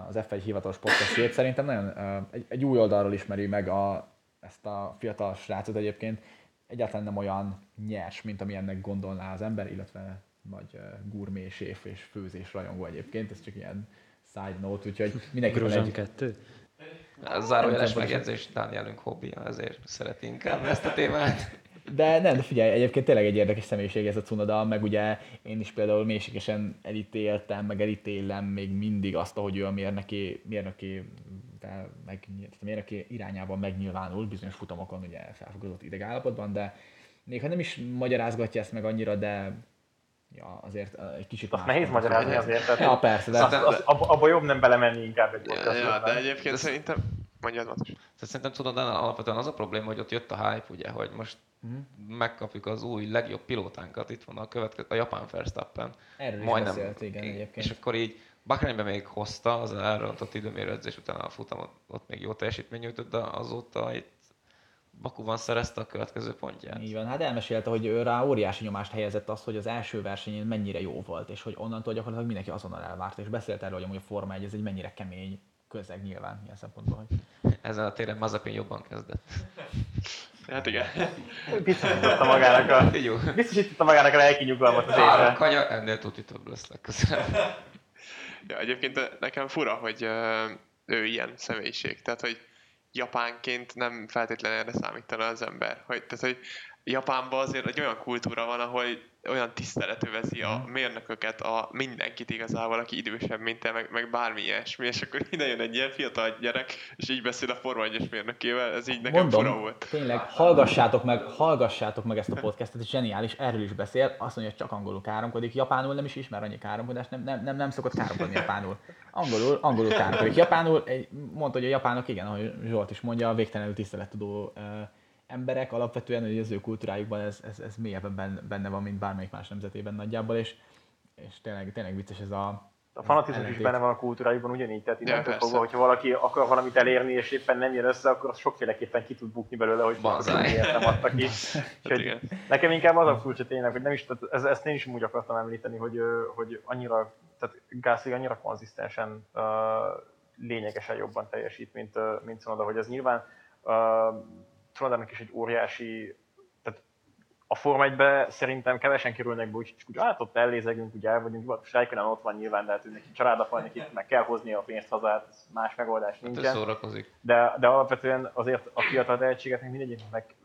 az F1 hivatalos podcastjét. Szerintem nagyon egy, egy új oldalról ismeri meg a, ezt a fiatal srácot egyébként. Egyáltalán nem olyan nyers, mint amilyennek gondolná az ember, illetve nagy gourmet séf és főzés rajongó egyébként, ez csak ilyen side note, úgyhogy mindenképpen egy, 2. Zárójeles megjegyzés, Dánielünk hobbija, ezért szereti inkább ezt a témát. De nem, de figyelj, egyébként tényleg egy érdekes személyiség ez a Cunoda, meg ugye én is például mélységesen elítéltem, meg elítélem még mindig azt, hogy ő a mérnöki, mérnöki, de meg, mérnöki irányában megnyilvánul bizonyos futamokon, ugye felfogadott idegállapotban, de még ha nem is magyarázgatja ezt meg annyira, de ja, azért egy kicsit Azt nehéz magyarázni azért, tehát Ja, persze, de az, az, abba, abba jobb nem belemenni inkább egy Ja, podcastba. ja, de egyébként szerintem... Mondjad, Matus. Tehát szerintem tudod, alapvetően az a probléma, hogy ott jött a hype, ugye, hogy most megkapjuk az új legjobb pilótánkat, itt van a következő, a japán Verstappen. Erről is beszélt, igen, egyébként. És akkor így Bahreinben még hozta, az elrontott időmérő edzés után a futamot, ott még jó teljesítmény nyújtott, de azóta itt Bakuban szerezte a következő pontját. Így van, hát elmesélte, hogy ő rá óriási nyomást helyezett az, hogy az első versenyén mennyire jó volt, és hogy onnantól gyakorlatilag mindenki azonnal elvárt, és beszélt erről, hogy amúgy a Forma 1 ez egy mennyire kemény közeg nyilván ilyen szempontból, hogy Ezen a téren Mazepin jobban kezdett. Hát igen. Biztosította magának a, Jó. biztosította magának a lelki nyugalmat az évre. kanya, ennél tuti több lesz legközelebb. Ja, egyébként nekem fura, hogy ő ilyen személyiség. Tehát, hogy japánként nem feltétlenül erre számítana az ember. Hogy, tehát, hogy Japánban azért egy olyan kultúra van, ahol olyan tisztelet övezi a mérnököket, a mindenkit igazából, aki idősebb, mint te, meg, meg bármi ilyesmi, és akkor ide jön egy ilyen fiatal gyerek, és így beszél a Forma 1 mérnökével, ez így nekem mondom, fura volt. tényleg hallgassátok meg, hallgassátok meg ezt a podcastet, ez zseniális, erről is beszél, azt mondja, hogy csak angolul káromkodik, japánul nem is ismer annyi káromkodást, nem, nem, nem, nem szokott káromkodni japánul. Angolul, angolul káromkodik. Japánul, egy, mondta, hogy a japánok, igen, ahogy Zsolt is mondja, végtelenül tisztelettudó uh, emberek, alapvetően hogy az ő kultúrájukban ez, ez, ez mélyebben benne- van, mint bármelyik más nemzetében nagyjából, és, és tényleg, tényleg vicces ez a A fanatizmus is benne van a kultúrájukban ugyanígy, tehát Ja, innentől persze. fogva, hogyha valaki akar valamit elérni, és éppen nem jön össze, akkor az sokféleképpen ki tud bukni belőle, hogy miért nem adta ki. Úgyhogy igen. nekem inkább az a furcsa tényleg, hogy nem is, tehát ez, ezt én is úgy akartam említeni, hogy, hogy annyira, tehát Gasly annyira konzisztensen uh, lényegesen jobban teljesít, mint, uh, mint Sonoda, hogy ez nyilván uh, Sonodának is egy óriási, tehát a Forma 1 szerintem kevesen kerülnek be, úgyhogy úgy, hát ott ellézegünk, ugye el vagyunk, Rijkönen ott van nyilván, de hát neki családapa, neki meg kell hozni a pénzt haza, hát más megoldás Hát nincsen. szórakozik. De, de alapvetően azért a fiatal tehetségeknek mindegyiknek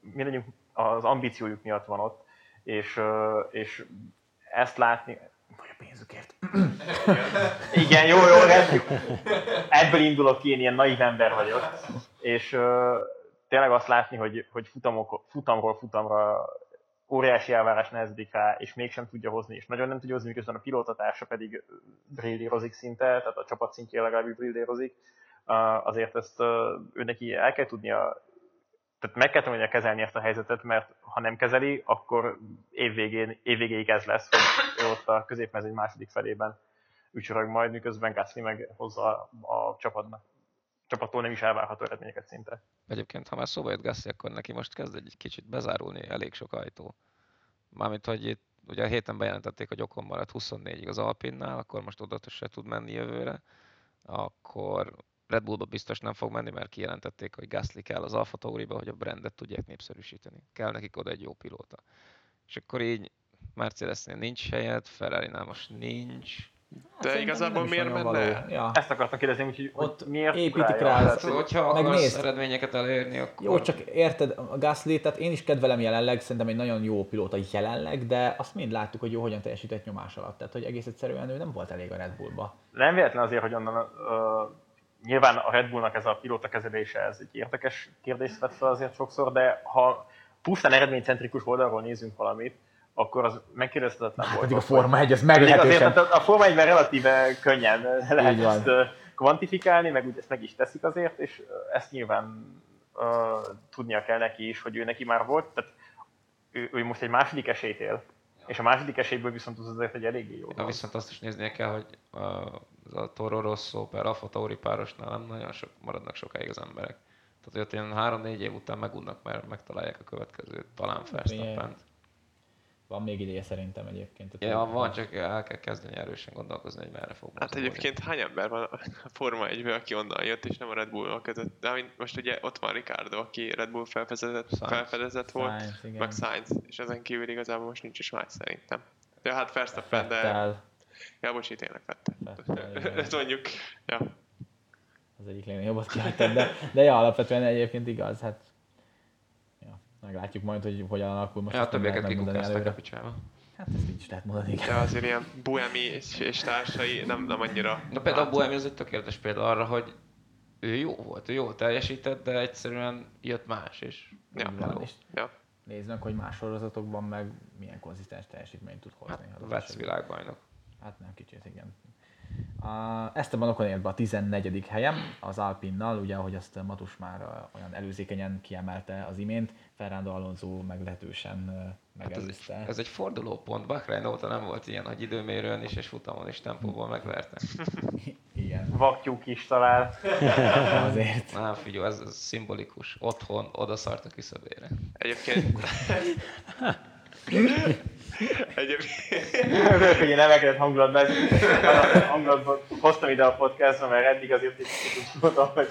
mindegyik az ambíciójuk miatt van ott, és, és ezt látni, vagy a pénzükért. igen, jó, jó, rendjük. Ebből indulok ki, én ilyen naív ember vagyok. És tényleg azt látni, hogy, hogy futamok, futamról futamra óriási elvárás nehezedik rá, és mégsem tudja hozni, és nagyon nem tudja hozni, miközben a pilótatársa pedig brillírozik szinte, tehát a csapat szintjén legalább brillírozik. Azért ezt ő el kell tudnia, tehát meg kell tudnia kezelni ezt a helyzetet, mert ha nem kezeli, akkor évvégén, évvégéig ez lesz, hogy ő ott a középmezőny második felében ücsörög majd, miközben Gasly meg hozza a csapatnak. Csapattól nem is elvárható eredményeket szinte. Egyébként, ha már szóba jött Gassi, akkor neki most kezd egy kicsit bezárulni elég sok ajtó. Mármint, hogy itt ugye a héten bejelentették, hogy Okon maradt 24-ig az Alpinnál, akkor most oda se tud menni jövőre. Akkor Red Bullba biztos nem fog menni, mert kijelentették, hogy Gasly kell az Alfa Tauriba, hogy a brandet tudják népszerűsíteni. Kell nekik oda egy jó pilóta. És akkor így Mercedesnél nincs helyed, Ferrari-nál most nincs. De Szerintem igazából miért menne? Ja. Ezt akartam kérdezni, úgyhogy hogy Ott miért építik rá Tehát, ezt. hogy- Hogyha Megnézd. eredményeket elérni, akkor... Jó, csak érted, a Gasly, tehát én is kedvelem jelenleg, szerintem egy nagyon jó pilóta jelenleg, de azt mind láttuk, hogy jó hogyan teljesített nyomás alatt. Tehát, hogy egész egyszerűen ő nem volt elég a Red Bullba. Nem véletlen azért, hogy onnan ö, nyilván a Red Bullnak ez a pilóta kezelése, ez egy érdekes kérdést vett fel azért sokszor, de ha pusztán eredménycentrikus oldalról nézünk valamit, akkor az megkérdezhetetlen volt. Pedig a Forma 1 az pedig azért meglehetősen... hát a, Forma 1 relatíve könnyen lehet Így ezt kvantifikálni, meg úgy ezt meg is teszik azért, és ezt nyilván uh, tudnia kell neki is, hogy ő neki már volt, tehát ő, ő most egy második esélyt él, és a második esélyből viszont az azért egy eléggé jó. Ja, viszont azt is néznie kell, hogy a, a Toro Rosso per Alfa Tauri párosnál nem nagyon sok, maradnak sokáig az emberek. Tehát, hogy ott ilyen három-négy év után megunnak, mert megtalálják a következőt, talán Verstappen. Van még ideje szerintem egyébként. Ja, van, csak el kell kezdeni erősen gondolkozni, hogy merre fog Hát egyébként hány ember van a Forma 1 aki onnan jött, és nem a Red Bull között. De amint most ugye ott van Ricardo, aki Red Bull felfedezett, Sainz. felfedezett volt, Sainz, igen. meg Sainz, és ezen kívül igazából most nincs is más szerintem. Ja, hát Verstappen, de... Ja, bocsi, tényleg Fettel. Ezt mondjuk, ja. az egyik legnagyobbot kihagytad, de, de ja, alapvetően egyébként igaz, hát meglátjuk majd, hogy hogyan alakul most. Ja, a többieket kikukázták a picsába. Hát ezt így is lehet mondani, igen. De azért ilyen Buemi és, és társai nem, nem annyira... Na például a Bohemi az egy tökéletes példa arra, hogy ő jó volt, ő jól teljesített, de egyszerűen jött más, és Ja. És Ja. nézd meg, hogy más sorozatokban meg milyen konzisztens teljesítményt tud hozni. Hát, esetben. világbajnok. Hát nem kicsit, igen. A Esteban Ocon ért be a 14. helyen az Alpinnal, ugye ahogy azt Matus már olyan előzékenyen kiemelte az imént, Fernando Alonso meglehetősen ö, Hát ez, megelőzte. ez egy fordulópont. Bahrain óta nem volt ilyen, hogy időmérőn is és futamon is tempóból megverte. Igen, Vaktyúk is talál. azért. Nem, figyelj, ez, ez szimbolikus. Otthon oda szart a küszöbére. Egyébként... Egyébként... Örülök, hogy én emelkedett hangulatban, hangulatban hoztam ide a podcastra, mert eddig azért egy kicsit mondtam, hogy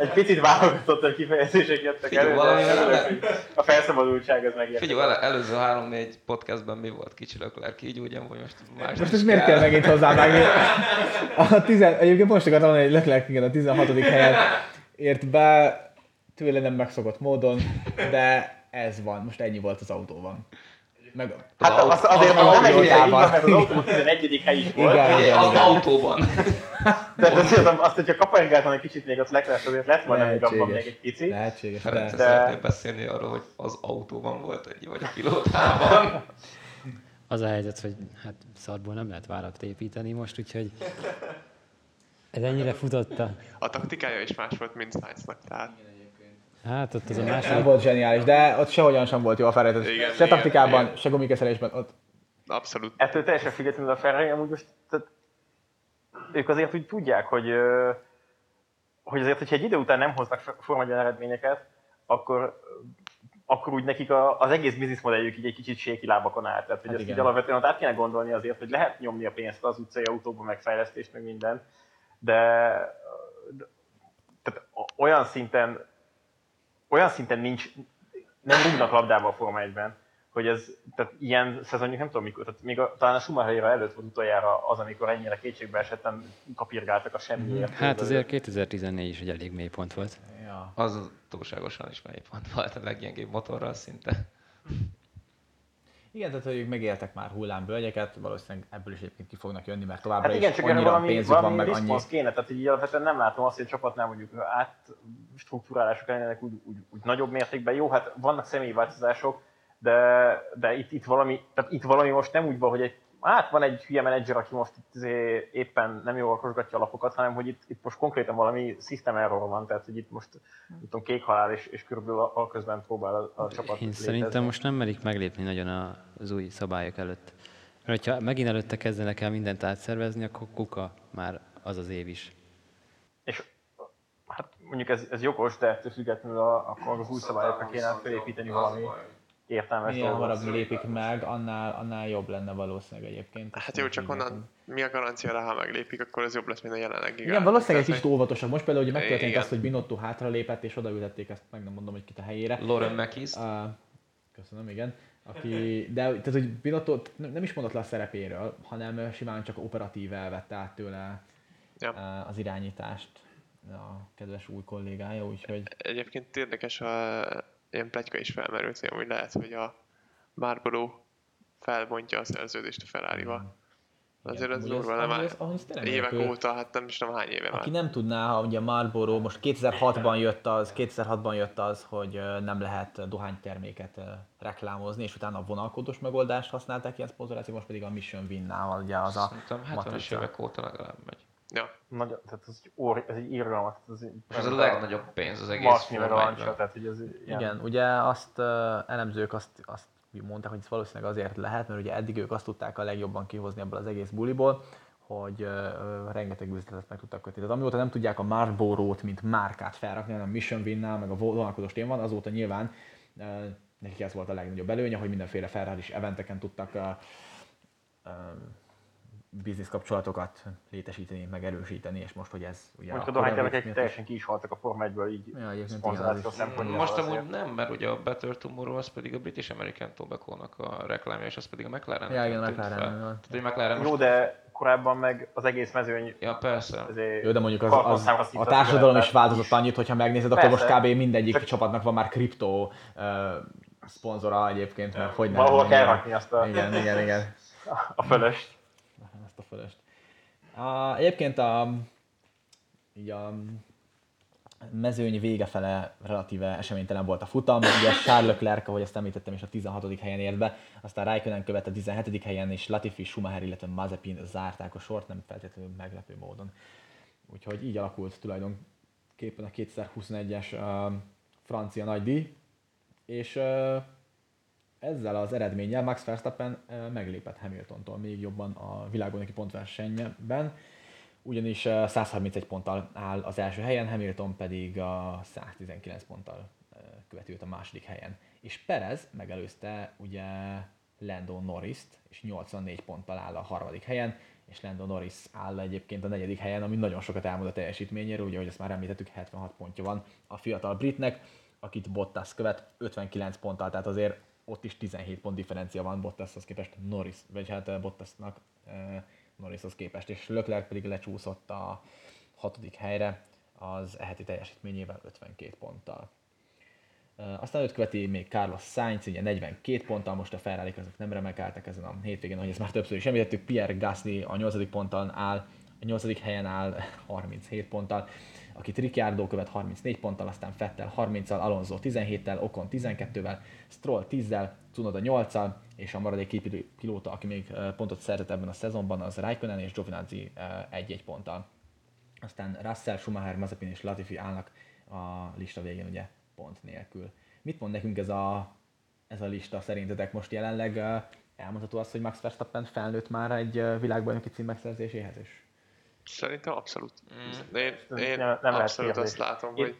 egy picit válogatott kifejezések jöttek elő, de valami örülök, vele- hogy a felszabadultság az megérte. Figyelj, el, előző három-négy podcastben mi volt kicsi Leclerc, így úgy, hogy most más Most ez miért kell megint hozzávágni? A tizen, egyébként most akartam mondani, hogy Leclerc igen, a 16. helyen ért be, tőle nem megszokott módon, de ez van, most ennyi volt az autóban. Meg, Hát Az az, azért az mondom, nem egy van, mert az autó 11. hely is volt. Igen. Ugye, az autóban. Tehát azért azt, hogyha kapargáltan egy kicsit még ott Leclerc, azért lett volna még abban még egy pici. lehetséges, Ferenc, de... De- beszélni arról, hogy az autóban volt egy, vagy a pilótában. Az a helyzet, hogy hát szarból nem lehet várat építeni most, úgyhogy ez ennyire futotta. A taktikája is más volt, mint Sainznak, tehát... Hát ott az a Nem második, volt zseniális, de ott sehogyan sem volt jó a felejtés. Igen, Se igen, taktikában, igen. se gumikeszerésben, ott Abszolút. Ettől teljesen függetlenül a Ferrari amúgy most, tehát ők azért úgy tudják, hogy, hogy azért, hogyha egy idő után nem hoznak Forma 1 eredményeket, akkor, akkor úgy nekik a, az egész bizniszmodelljük így egy kicsit séki lábakon áll. Tehát, hogy Hát ezt így igen. alapvetően ott át kéne gondolni azért, hogy lehet nyomni a pénzt az utcai autóba, meg fejlesztést, meg minden, de, de tehát olyan szinten olyan szinten nincs, nem rúgnak labdába a Forma 1-ben, hogy ez, tehát ilyen szezonjuk nem tudom mikor, tehát még a, talán a Schumacher előtt volt utoljára az, amikor ennyire kétségbe esetten kapirgáltak a semmiért. hát azért 2014 is egy elég mély pont volt. ja. Az túlságosan is mely pont volt a leggyengébb motorral szinte. Igen, tehát hogy ők megéltek már hullámvölgyeket, valószínűleg ebből is egyébként ki fognak jönni, mert továbbra Hát igen, is csak annyira valami, pénzük van, valami meg annyi... kéne, tehát így alapvetően nem látom azt, hogy a csapatnál mondjuk átstruktúrálások lennének úgy, úgy, úgy, nagyobb mértékben. Jó, hát vannak személyi változások, de, de itt, itt, valami, tehát itt valami most nem úgy van, hogy egy, hát van egy hülye menedzser, aki most itt izé éppen nem jól okosgatja a lapokat, hanem hogy itt, itt most konkrétan valami system error van, tehát hogy itt most nem tudom, kék halál, és, és körülbelül a, a közben próbál a, a csapat Én létezni. szerintem most nem merik meglépni nagyon az új szabályok előtt. Mert ha megint előtte kezdenek el mindent átszervezni, akkor kuka már az az év is. És hát mondjuk ez, ez jogos, de ettől függetlenül a, akkor az új szabályokra kéne felépíteni valami értelmes Minél hamarabb lépik meg, annál, annál jobb lenne valószínűleg egyébként. Hát jó, csak onnan mi a garancia rá, ha meglépik, akkor az jobb lesz, mint a jelenlegi. Igen, valószínűleg egy kicsit óvatosabb. Most például, hogy megtörtént Igen. az, hogy Binotto hátra lépett, és odaültették ezt, meg nem mondom, hogy kit a helyére. Lauren Mekis. Uh, köszönöm, igen. Aki, de tehát, hogy Binotto nem is mondott le a szerepéről, hanem simán csak operatív elvette át tőle Ja. uh, az irányítást a kedves új kollégája, úgyhogy Egyébként érdekes, a ilyen pletyka is felmerült, hogy amúgy lehet, hogy a Marlboro felbontja a szerződést a ferrari -val. Azért ez amúgy durva, nem ez- ahhoz Évek örülök. óta, hát nem is tudom hány éve már. Aki nem tudná, ha ugye Marlboro most 2006-ban jött az, 2006-ban jött az, hogy nem lehet dohányterméket reklámozni, és utána a vonalkódos megoldást használták ilyen szponzoráció, most pedig a Mission Win-nál, ugye az a Szerintem 70-es matrica. évek óta legalább megy. Ja, Nagy, tehát ez egy, óri, ez egy irgalmat. Ez, egy, ez a legnagyobb pénz az egész a 1-ben. tehát hogy ez ilyen, Igen, ugye azt uh, elemzők azt, azt mondták, hogy ez valószínűleg azért lehet, mert ugye eddig ők azt tudták a legjobban kihozni ebből az egész buliból, hogy uh, rengeteg üzletet meg tudtak kötni. Tehát amióta nem tudják a Marlboro-t, mint márkát felrakni, hanem Mission Win-nál, meg a vonalkozós téma van, azóta nyilván uh, nekik ez volt a legnagyobb előnye, hogy mindenféle ferrari eventeken tudtak uh, uh, biznisz kapcsolatokat létesíteni, meg erősíteni, és most, hogy ez ugye Mondjuk a a dohánytermékek teljesen ki is haltak a Forma 1-ből így Ja, szponzoráció szempontjából. Most azért. amúgy nem, mert ugye a Better Tomorrow az pedig a British American Tobacco-nak a reklámja, és az pedig a McLaren. Ja, igen, a McLaren. Tehát, hogy McLaren Jó, most... de korábban meg az egész mezőny Ja, persze. Jó, de mondjuk az, az, a társadalom is változott annyit, hogyha megnézed, akkor most Persze. kb. mindegyik Csak- csapatnak van már kriptó uh, szponzora egyébként, mert hogy nem. Valahol kell rakni azt a, Igen, igen, igen. a fölöst. A fölöst. A, egyébként a, így a mezőny vége fele relatíve eseménytelen volt a futam. Ugye Charles Leclerc, ahogy ezt említettem, is a 16. helyen ért be, aztán Raikkonen követte a 17. helyen, és Latifi, Schumacher, illetve Mazepin zárták a sort, nem feltétlenül meglepő módon. Úgyhogy így alakult tulajdonképpen a 2021-es uh, francia nagydíj, és uh, ezzel az eredménnyel Max Verstappen meglépett Hamiltontól még jobban a világbajnoki pontversenyben, ugyanis uh, 131 ponttal áll az első helyen, Hamilton pedig a 119 ponttal követi a második helyen. És Perez megelőzte ugye Lando Norris-t, és 84 ponttal áll a harmadik helyen, és Lando Norris áll egyébként a negyedik helyen, ami nagyon sokat elmond a teljesítményéről, ugye, hogy ezt már említettük, 76 pontja van a fiatal britnek, akit Bottas követ 59 ponttal, tehát azért ott is 17 pont differencia van Bottashoz képest Norris, vagy hát eh, Bottasnak eh, Norrishoz képest, és Leclerc pedig lecsúszott a hatodik helyre az eheti teljesítményével 52 ponttal. Uh, aztán őt követi még Carlos Sainz, ugye 42 ponttal, most a ferrari azok nem remelkeltek ezen a hétvégén, ahogy ezt már többször is említettük, Pierre Gasly a 8. ponton áll, a 8. helyen áll 37 ponttal, akit Ricciardo követ 34 ponttal, aztán Vettel 30-al, Alonso 17-tel, Ocon 12-vel, Stroll 10-zel, Tsunoda 8-al, és a maradék két pilóta, aki még pontot szerzett ebben a szezonban, az Raikkonen és Giovinazzi uh, 1-1 ponttal. Aztán Russell, Schumacher, Mazepin és Latifi állnak a lista végén ugye pont nélkül. Mit mond nekünk ez a, ez a lista szerintetek most jelenleg? Elmondható az, hogy Max Verstappen felnőtt már egy világbajnoki cím megszerzéséhez is? Szerintem abszolút. Mm. Én, én Nem- nem abszolút azt látom, Én- hogy,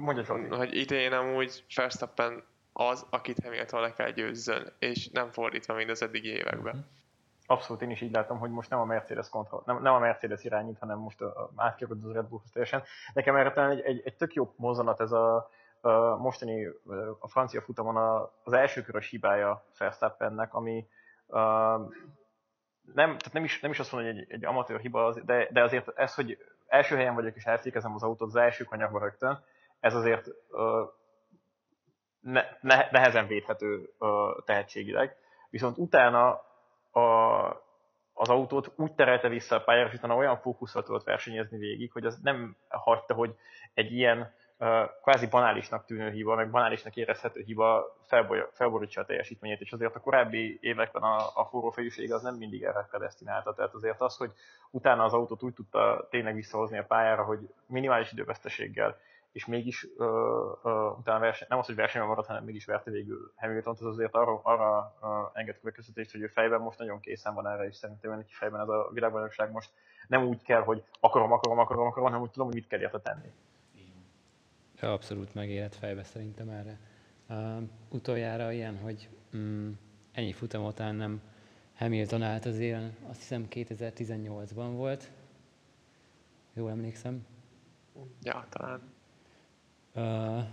Mondja Zsolti. hogy idén amúgy Verstappen az, akit Hamilton le kell győzzön, és nem fordítva, mint az eddigi években. Abszolút én is így látom, hogy most nem a Mercedes kontroll, nem, nem a Mercedes irányít, hanem most a, a átkerült az Red Bullhoz teljesen. Nekem erre talán egy, egy, egy tök jó mozzanat ez a, a mostani a francia futamon a, az első körös hibája Verstappennek, ami nem, tehát nem is, nem is azt mondom, hogy egy, egy amatőr hiba, az, de, de azért ez, hogy első helyen vagyok és elfékezem az autót az első kanyarba rögtön, ez azért ö, ne, ne, nehezen védhető ö, tehetségileg. Viszont utána a, az autót úgy terelte vissza a pályára, és utána olyan fókuszra tudott versenyezni végig, hogy az nem hagyta, hogy egy ilyen kvázi banálisnak tűnő hiba, meg banálisnak érezhető hiba felboly- felborítsa a teljesítményét, és azért a korábbi években a, a forró fejűség az nem mindig erre predestinálta. Tehát azért az, hogy utána az autót úgy tudta tényleg visszahozni a pályára, hogy minimális időveszteséggel, és mégis uh, uh, utána verseny, nem az, hogy versenyben maradt, hanem mégis verte végül hamilton az azért arra, arra enged következtetést, hogy ő fejben most nagyon készen van erre, és szerintem neki fejben ez a világbajnokság most nem úgy kell, hogy akarom, akarom, akarom, akarom, hanem úgy tudom, hogy mit kell érte tenni. Ja, abszolút megérett fejbe szerintem erre. Uh, utoljára ilyen, hogy mm, ennyi futam után nem Hamilton állt az élen, azt hiszem 2018-ban volt. Jól emlékszem. Ja, talán. Uh,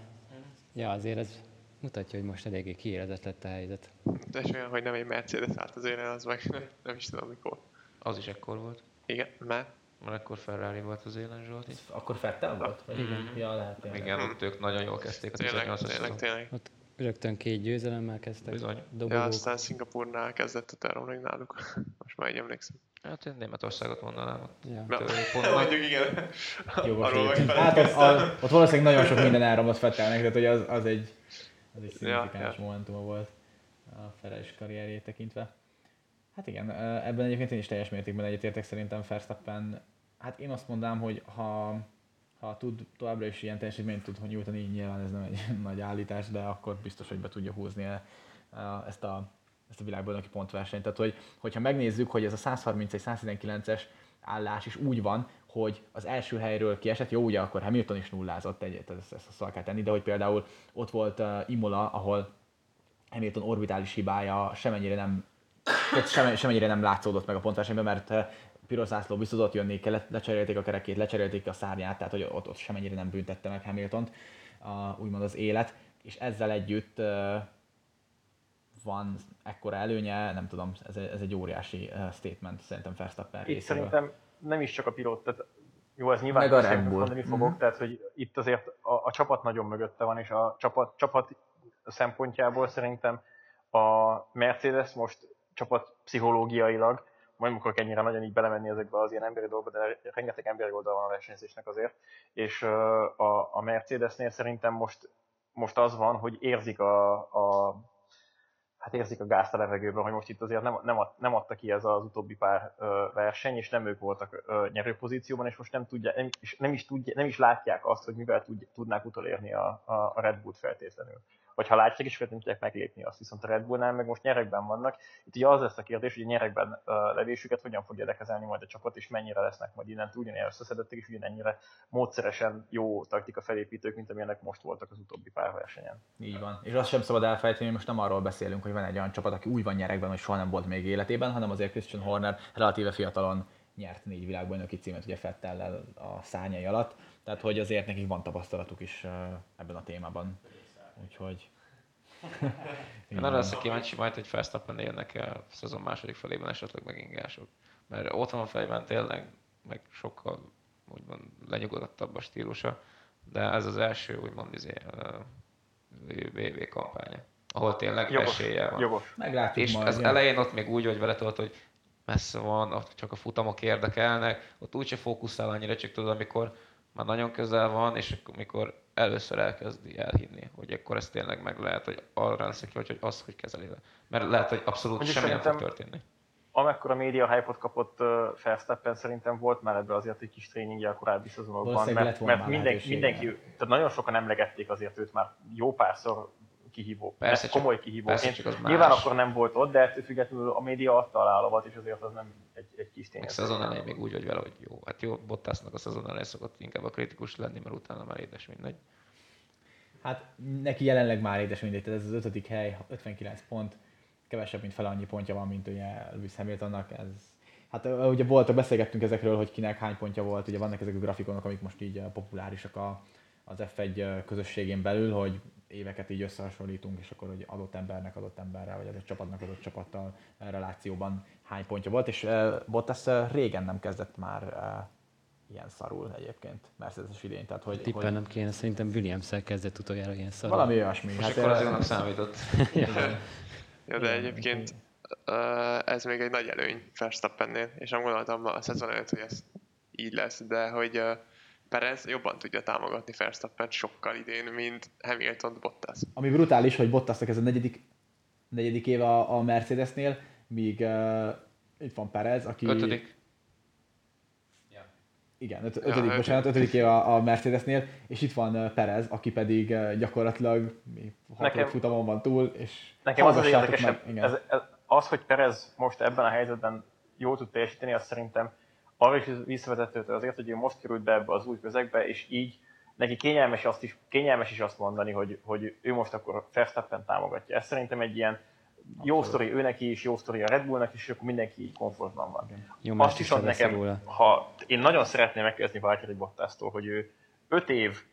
ja, azért ez mutatja, hogy most eléggé kiélezett lett a helyzet. De és olyan, hogy nem egy Mercedes állt az élen, az meg nem is tudom mikor. Az is ekkor volt. Igen, mert Mert akkor Ferrari volt az élen Zsolti. Akkor Fettel volt? Vagy? Igen. Ja, lehet tényleg. Igen, ott ők nagyon jól kezdték a tényleg, 18-as tényleg, tényleg. Ott rögtön két győzelemmel kezdtek. Bizony. Ja, Dobogók. aztán Szingapurnál kezdett a terrornak náluk. Most már így emlékszem. Hát én Németországot mondanám. ott. Ja. Na, Tőlük pont mondjuk igen. Meg Hát ott, a, ott valószínűleg nagyon sok minden elromlott Fettelnek, tehát hogy az, az egy, az egy szignifikáns ja. momentuma volt a Feres karrierjét tekintve. Hát igen, ebben egyébként én is teljes mértékben egyetértek szerintem Verstappen. Hát én azt mondanám, hogy ha, ha tud továbbra is ilyen teljesítményt tud nyújtani, nyilván ez nem egy nagy állítás, de akkor biztos, hogy be tudja húzni ezt a, ezt a világbajnoki pontversenyt. Tehát, hogy, hogyha megnézzük, hogy ez a 131-119-es állás is úgy van, hogy az első helyről kiesett, jó, ugye akkor Hamilton is nullázott, egyet, ezt, ezt szal kell tenni, de hogy például ott volt uh, Imola, ahol Hamilton orbitális hibája semennyire nem, tehát sem, semennyire nem látszódott meg a pontversenyben, mert eh, piros zászló vissza tudott jönni, le- lecserélték a kerekét, lecserélték a szárnyát, tehát hogy ott, ott semennyire nem büntette meg Hamiltont, a, úgymond az élet, és ezzel együtt eh, van ekkora előnye, nem tudom, ez, egy- ez egy óriási eh, statement szerintem Verstappen Itt részéről. szerintem nem is csak a pilót, tehát jó, ez nyilván Meg mondani fogok, Mhm. tehát hogy itt azért a, a csapat nagyon mögötte van, és a csapat, csapat szempontjából szerintem a Mercedes most csapat pszichológiailag, majd akarok ennyire nagyon így belemenni ezekbe az ilyen emberi dolgokba, de rengeteg emberi oldal van a versenyzésnek azért, és a, a Mercedesnél szerintem most, most az van, hogy érzik a, a hát érzik a gázt a levegőben, hogy most itt azért nem, nem, ad, nem adta ki ez az utóbbi pár ö, verseny, és nem ők voltak ö, nyerőpozícióban, és most nem, tudja, nem, és nem, is tudja, nem is látják azt, hogy mivel tud, tudnák utolérni a, a, a Red Bullt feltétlenül. Vagy ha látják akkor nem tudják meglépni azt. Viszont a Red Bullnál meg most nyerekben vannak. Itt ugye az lesz a kérdés, hogy a nyerekben levésüket hogyan fogja lekezelni majd a csapat, és mennyire lesznek majd innentől ugyanilyen összeszedettek, és ugyanennyire módszeresen jó taktika felépítők, mint amilyenek most voltak az utóbbi pár versenyen. Így van. És azt sem szabad elfelejteni, hogy most nem arról beszélünk, hogy van egy olyan csapat, aki úgy van nyerekben, hogy soha nem volt még életében, hanem azért Christian Horner relatíve fiatalon nyert négy világbajnoki címet ugye Fettellel a szárnyai alatt, tehát hogy azért nekik van tapasztalatuk is ebben a témában. Úgyhogy... Én arra leszek kíváncsi majd, hogy Verstappen élnek el a szezon második felében esetleg megingások. Mert ott van fejben tényleg, meg sokkal úgymond lenyugodtabb a stílusa, de ez az első úgymond izé, VB kampánya, ahol tényleg Jogos, esélye van. jogos. Meglátjuk És majd. az ja. elején ott még úgy vagy vele tudod, hogy messze van, ott csak a futamok érdekelnek, ott úgyse fókuszál annyira, csak tudod, amikor már nagyon közel van, és akkor, amikor először elkezdi elhinni, hogy akkor ez tényleg meg lehet, hogy arra lesz ki, hogy az, hogy kezeli le. Mert lehet, hogy abszolút Mondjuk semmi nem fog történni. amekkora média hype-ot kapott uh, Verstappen, szerintem volt már ebből azért egy kis tréningje a korábbi szezonokban, mert, mert minden, mindenki, tehát nagyon sokan emlegették azért őt már jó párszor kihívó, Persze, csak- komoly kihívó. persze, Én- csak az nyilván más. akkor nem volt ott, de ettől függetlenül a média adta alá a lovat, és azért az nem egy, egy kis tény. Meg szezon elején még úgy vagy vele, hogy jó. Hát jó, Bottasnak a szezon elején szokott inkább a kritikus lenni, mert utána már édes mindegy. Hát neki jelenleg már édes mindegy, tehát ez az ötödik hely, 59 pont, kevesebb, mint fel annyi pontja van, mint ugye Lewis Hamiltonnak. Ez, hát ugye voltak, beszélgettünk ezekről, hogy kinek hány pontja volt, ugye vannak ezek a grafikonok, amik most így populárisak a, az F1 közösségén belül, hogy éveket így összehasonlítunk, és akkor hogy adott embernek adott emberrel, vagy adott csapatnak adott csapattal relációban hány pontja volt, és uh, Bottas régen nem kezdett már uh, ilyen szarul egyébként Mercedes idén, tehát hogy, hogy Tippelnem kéne, szerintem Williams-szel kezdett utoljára ilyen szar. valami olyasmi. És Hát, akkor az jónak számított. Ja, de egyébként ez még egy nagy előny Verstappennél, és nem gondoltam a szezon előtt, hogy ez így lesz, de hogy ö, Perez jobban tudja támogatni Verstappen sokkal idén, mint Hamilton Bottas. Ami brutális, hogy Bottasnak ez a negyedik, negyedik év a, a Mercedesnél, míg uh, itt van Perez, aki... Ötödik. Igen, öt, Ja, ötödik, ötödik. bocsánat, ötödik év a, a Mercedesnél, és itt van Perez, aki pedig gyakorlatilag mi, hatodik Nekem- futamon van túl, és Nekem az az érdekesebb, meg, igen. ez, ez, az, hogy Perez most ebben a helyzetben jól tud teljesíteni, az szerintem arra is visszavezethető azért, hogy ő most került be ebbe az új közegbe, és így neki kényelmes, azt is, kényelmes is azt mondani, hogy, hogy ő most akkor Verstappen támogatja. Ez szerintem egy ilyen jó sztori ő neki is, jó sztori a Red Bullnak is, és akkor mindenki így komfortban van. Nyomást Azt is viszont levesz nekem, róla. ha én nagyon szeretném megkérdezni Valtteri Bottasztól, hogy ő öt év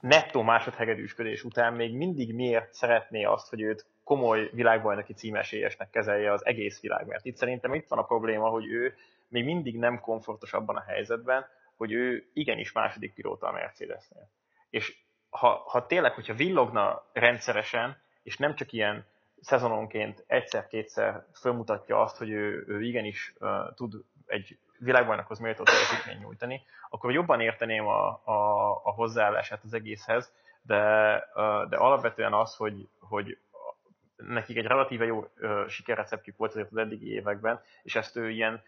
nettó másodhegedűsködés után még mindig miért szeretné azt, hogy őt komoly világbajnoki címesélyesnek kezelje az egész világ. Mert itt szerintem itt van a probléma, hogy ő még mindig nem komfortos abban a helyzetben, hogy ő igenis második pilóta a Mercedesnél. És ha, ha tényleg, hogyha villogna rendszeresen, és nem csak ilyen szezononként egyszer-kétszer felmutatja azt, hogy ő, ő igenis uh, tud egy világbajnokhoz méltó teljesítményt nyújtani, akkor jobban érteném a, a, a hozzáállását az egészhez, de, uh, de alapvetően az, hogy, hogy nekik egy relatíve jó uh, sikerreceptjük volt azért az eddigi években, és ezt ő ilyen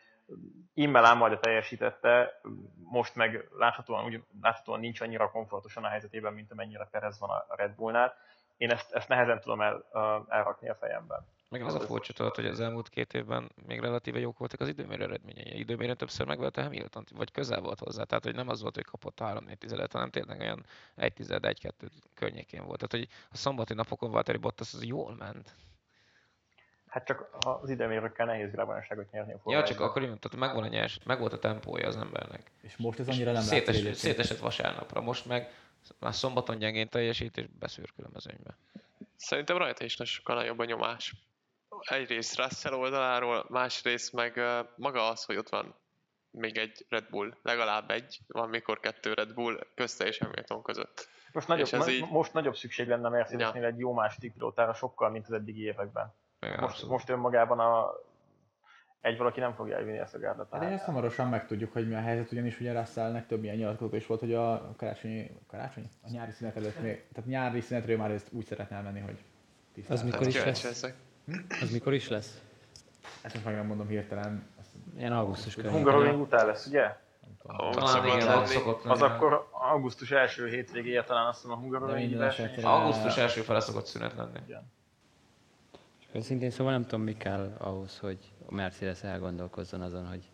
immel ámmalja teljesítette, most meg láthatóan, úgy, láthatóan nincs annyira komfortosan a helyzetében, mint amennyire Perez van a Red Bullnál. Én ezt, ezt nehezen tudom el, elrakni a fejemben. Meg az a furcsa tudod, hogy az elmúlt két évben még relatíve jók voltak az időmérő eredményei. Időmérőn többször megvelte Hamilton, vagy közel volt hozzá. Tehát, hogy nem az volt, hogy kapott 3 4 tizedet, hanem tényleg olyan 1 tized, 1 2 környékén volt. Tehát, hogy a szombati napokon Valtteri Bottas az jól ment. Hát csak az időmérőkkel nehéz világbajnokságot nyerni a Ja, csak akkor így tehát megvan a nyers, meg volt a tempója az embernek. És most ez annyira nem Szétes, látszik szétesett vasárnapra, most meg már szombaton gyengén teljesít és beszűrkül a mezőnybe. Szerintem rajta is sokkal nagyobb a nyomás. Egyrészt Russell oldaláról, másrészt meg maga az, hogy ott van még egy Red Bull, legalább egy, van mikor kettő Red Bull közte és Hamilton között. Most nagyobb, így... most nagyobb szükség lenne Mercedesnél ja. egy jó második pilótára sokkal, mint az eddigi években. Most, most önmagában a egy valaki nem fogja elvinni ezt a gárdát. De ezt hamarosan megtudjuk, hogy mi a helyzet, ugyanis ugye Russellnek több ilyen nyilatkozó is volt, hogy a karácsonyi, karácsonyi? A nyári szünet előtt még, tehát nyári szünetről már ezt úgy szeretne elmenni, hogy tisztán. Az mikor is lesz? Hm? Az mikor is lesz? Ezt most meg nem mondom hirtelen. Ilyen augusztus körül. Hungaroring után lesz, ugye? Talán igen, szokott Az akkor augusztus első hétvégéje talán azt mondom a Hungaroring Augusztus első fele szokott szünet lenni. Igen. Őszintén szóval nem tudom, mi kell ahhoz, hogy a Mercedes elgondolkozzon azon, hogy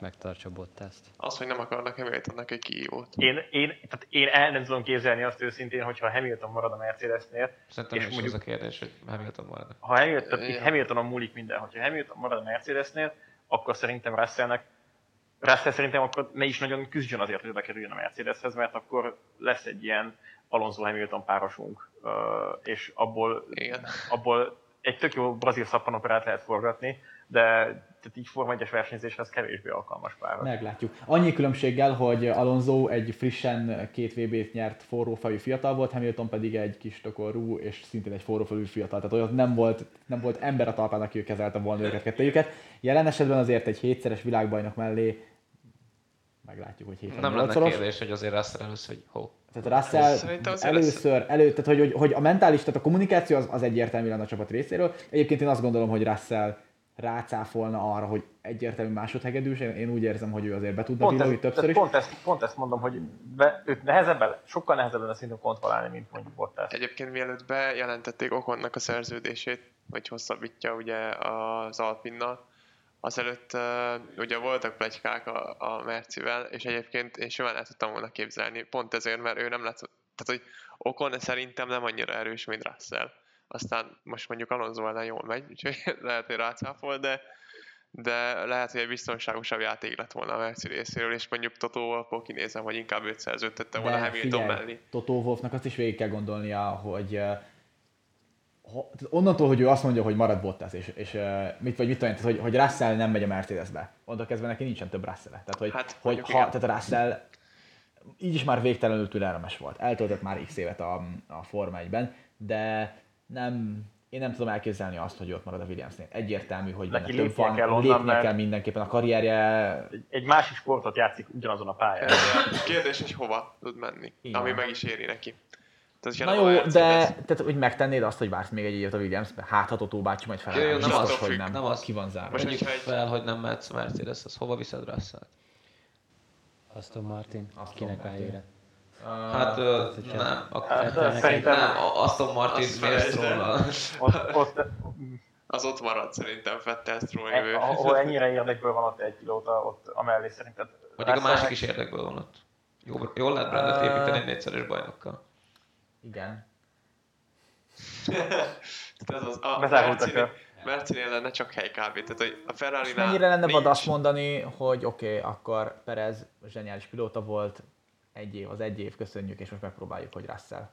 megtartsa Bottaszt. Az, hogy nem akarnak Hamiltonnak egy kiívót. Én, én, tehát én el nem tudom képzelni azt őszintén, hogyha Hamilton marad a Mercedesnél. Szerintem és mondjuk, az a kérdés, hogy Hamilton marad. Ha Hamilton, itt Hamiltonon múlik minden. Hogyha Hamilton marad a Mercedesnél, akkor szerintem Russellnek Russell szerintem akkor ne is nagyon küzdjön azért, hogy bekerüljön a Mercedeshez, mert akkor lesz egy ilyen Alonso Hamilton párosunk, és abból, Igen. abból egy tök jó brazil szappanoperát lehet forgatni, de tehát így Forma 1-es versenyzéshez kevésbé alkalmas pár. Meglátjuk. Annyi különbséggel, hogy Alonso egy frissen két VB-t nyert forrófejű fiatal volt, Hamilton pedig egy kis tokorú és szintén egy forrófejű fiatal. Tehát olyan nem volt, nem volt ember a talpán, aki kezelte volna őket kettőjüket. Jelen esetben azért egy hétszeres világbajnok mellé meglátjuk, hogy héten Nem lenne kérdés, hogy azért Russell először, hogy ho. Tehát Russell először, elő, tehát hogy, hogy, hogy, a mentális, tehát a kommunikáció az, az egyértelmű lenne a csapat részéről. Egyébként én azt gondolom, hogy Russell rácáfolna arra, hogy egyértelmű másodhegedűs, én, én úgy érzem, hogy ő azért be tudna pont többször is. Pont ezt, pont ezt mondom, hogy be, őt nehezebben, sokkal nehezebben a szintén kontrollálni, mint mondjuk Bottas. Egyébként mielőtt bejelentették Okonnak a szerződését, hogy hosszabbítja ugye az Alpinnal, azelőtt uh, ugye voltak plegykák a, a Mercivel, és egyébként én simán el tudtam volna képzelni, pont ezért, mert ő nem lett, tehát hogy Okon szerintem nem annyira erős, mint Russell. Aztán most mondjuk Alonso ellen jól megy, úgyhogy lehet, hogy rácáfol, de, de lehet, hogy egy biztonságosabb játék lett volna a Merci részéről, és mondjuk Toto Wolffból kinézem, hogy inkább őt szerződtette volna Hamilton mellé. Toto Wolffnak azt is végig kell gondolnia, hogy onnantól, hogy ő azt mondja, hogy marad Bottas, és, és mit vagy mit tudom, hogy, hogy Russell nem megy a Mercedesbe, onnantól kezdve neki nincsen több russell -e. Tehát, hogy, hát, hogy ha, tehát a Russell így is már végtelenül türelmes volt. Eltöltött már x évet a, a Forma 1-ben, de nem, én nem tudom elképzelni azt, hogy ott marad a Williamsnél. Egyértelmű, hogy Neki több van, kell onnan, lépnie kell mindenképpen a karrierje. Egy, egy másik sportot játszik ugyanazon a pályán. Kérdés, hogy hova tud menni, Igen. ami meg is éri neki. Tehát, Na jó, de tehát, hogy megtennéd azt, hogy vársz még egy évet a Williamsbe? Hát, ha Totó bácsi majd feláll. Jó, nem az, hogy nem. nem az. Ki van zárva. Most egy... fel, hogy nem mehetsz Mercedes, az hova viszed russell Aston Martin, Aston kinek a helyére? Uh, hát, nem, akkor hát, szerintem nem, Aston Martin miért az ott marad szerintem Fettel Stroll jövő. Ahol ennyire érdekből van ott egy pilóta, ott amellé szerintem. Mondjuk a másik is érdekből van ott. Jól, jól lehet Brandet építeni egy négyszeres bajnokkal. Igen. ez az, a Mercinél, Mercinél lenne csak hely kb. Tehát, hogy a ferrari mennyire lenne vad azt mondani, hogy oké, okay, akkor Perez zseniális pilóta volt, egy év, az egy év, köszönjük, és most megpróbáljuk, hogy Russell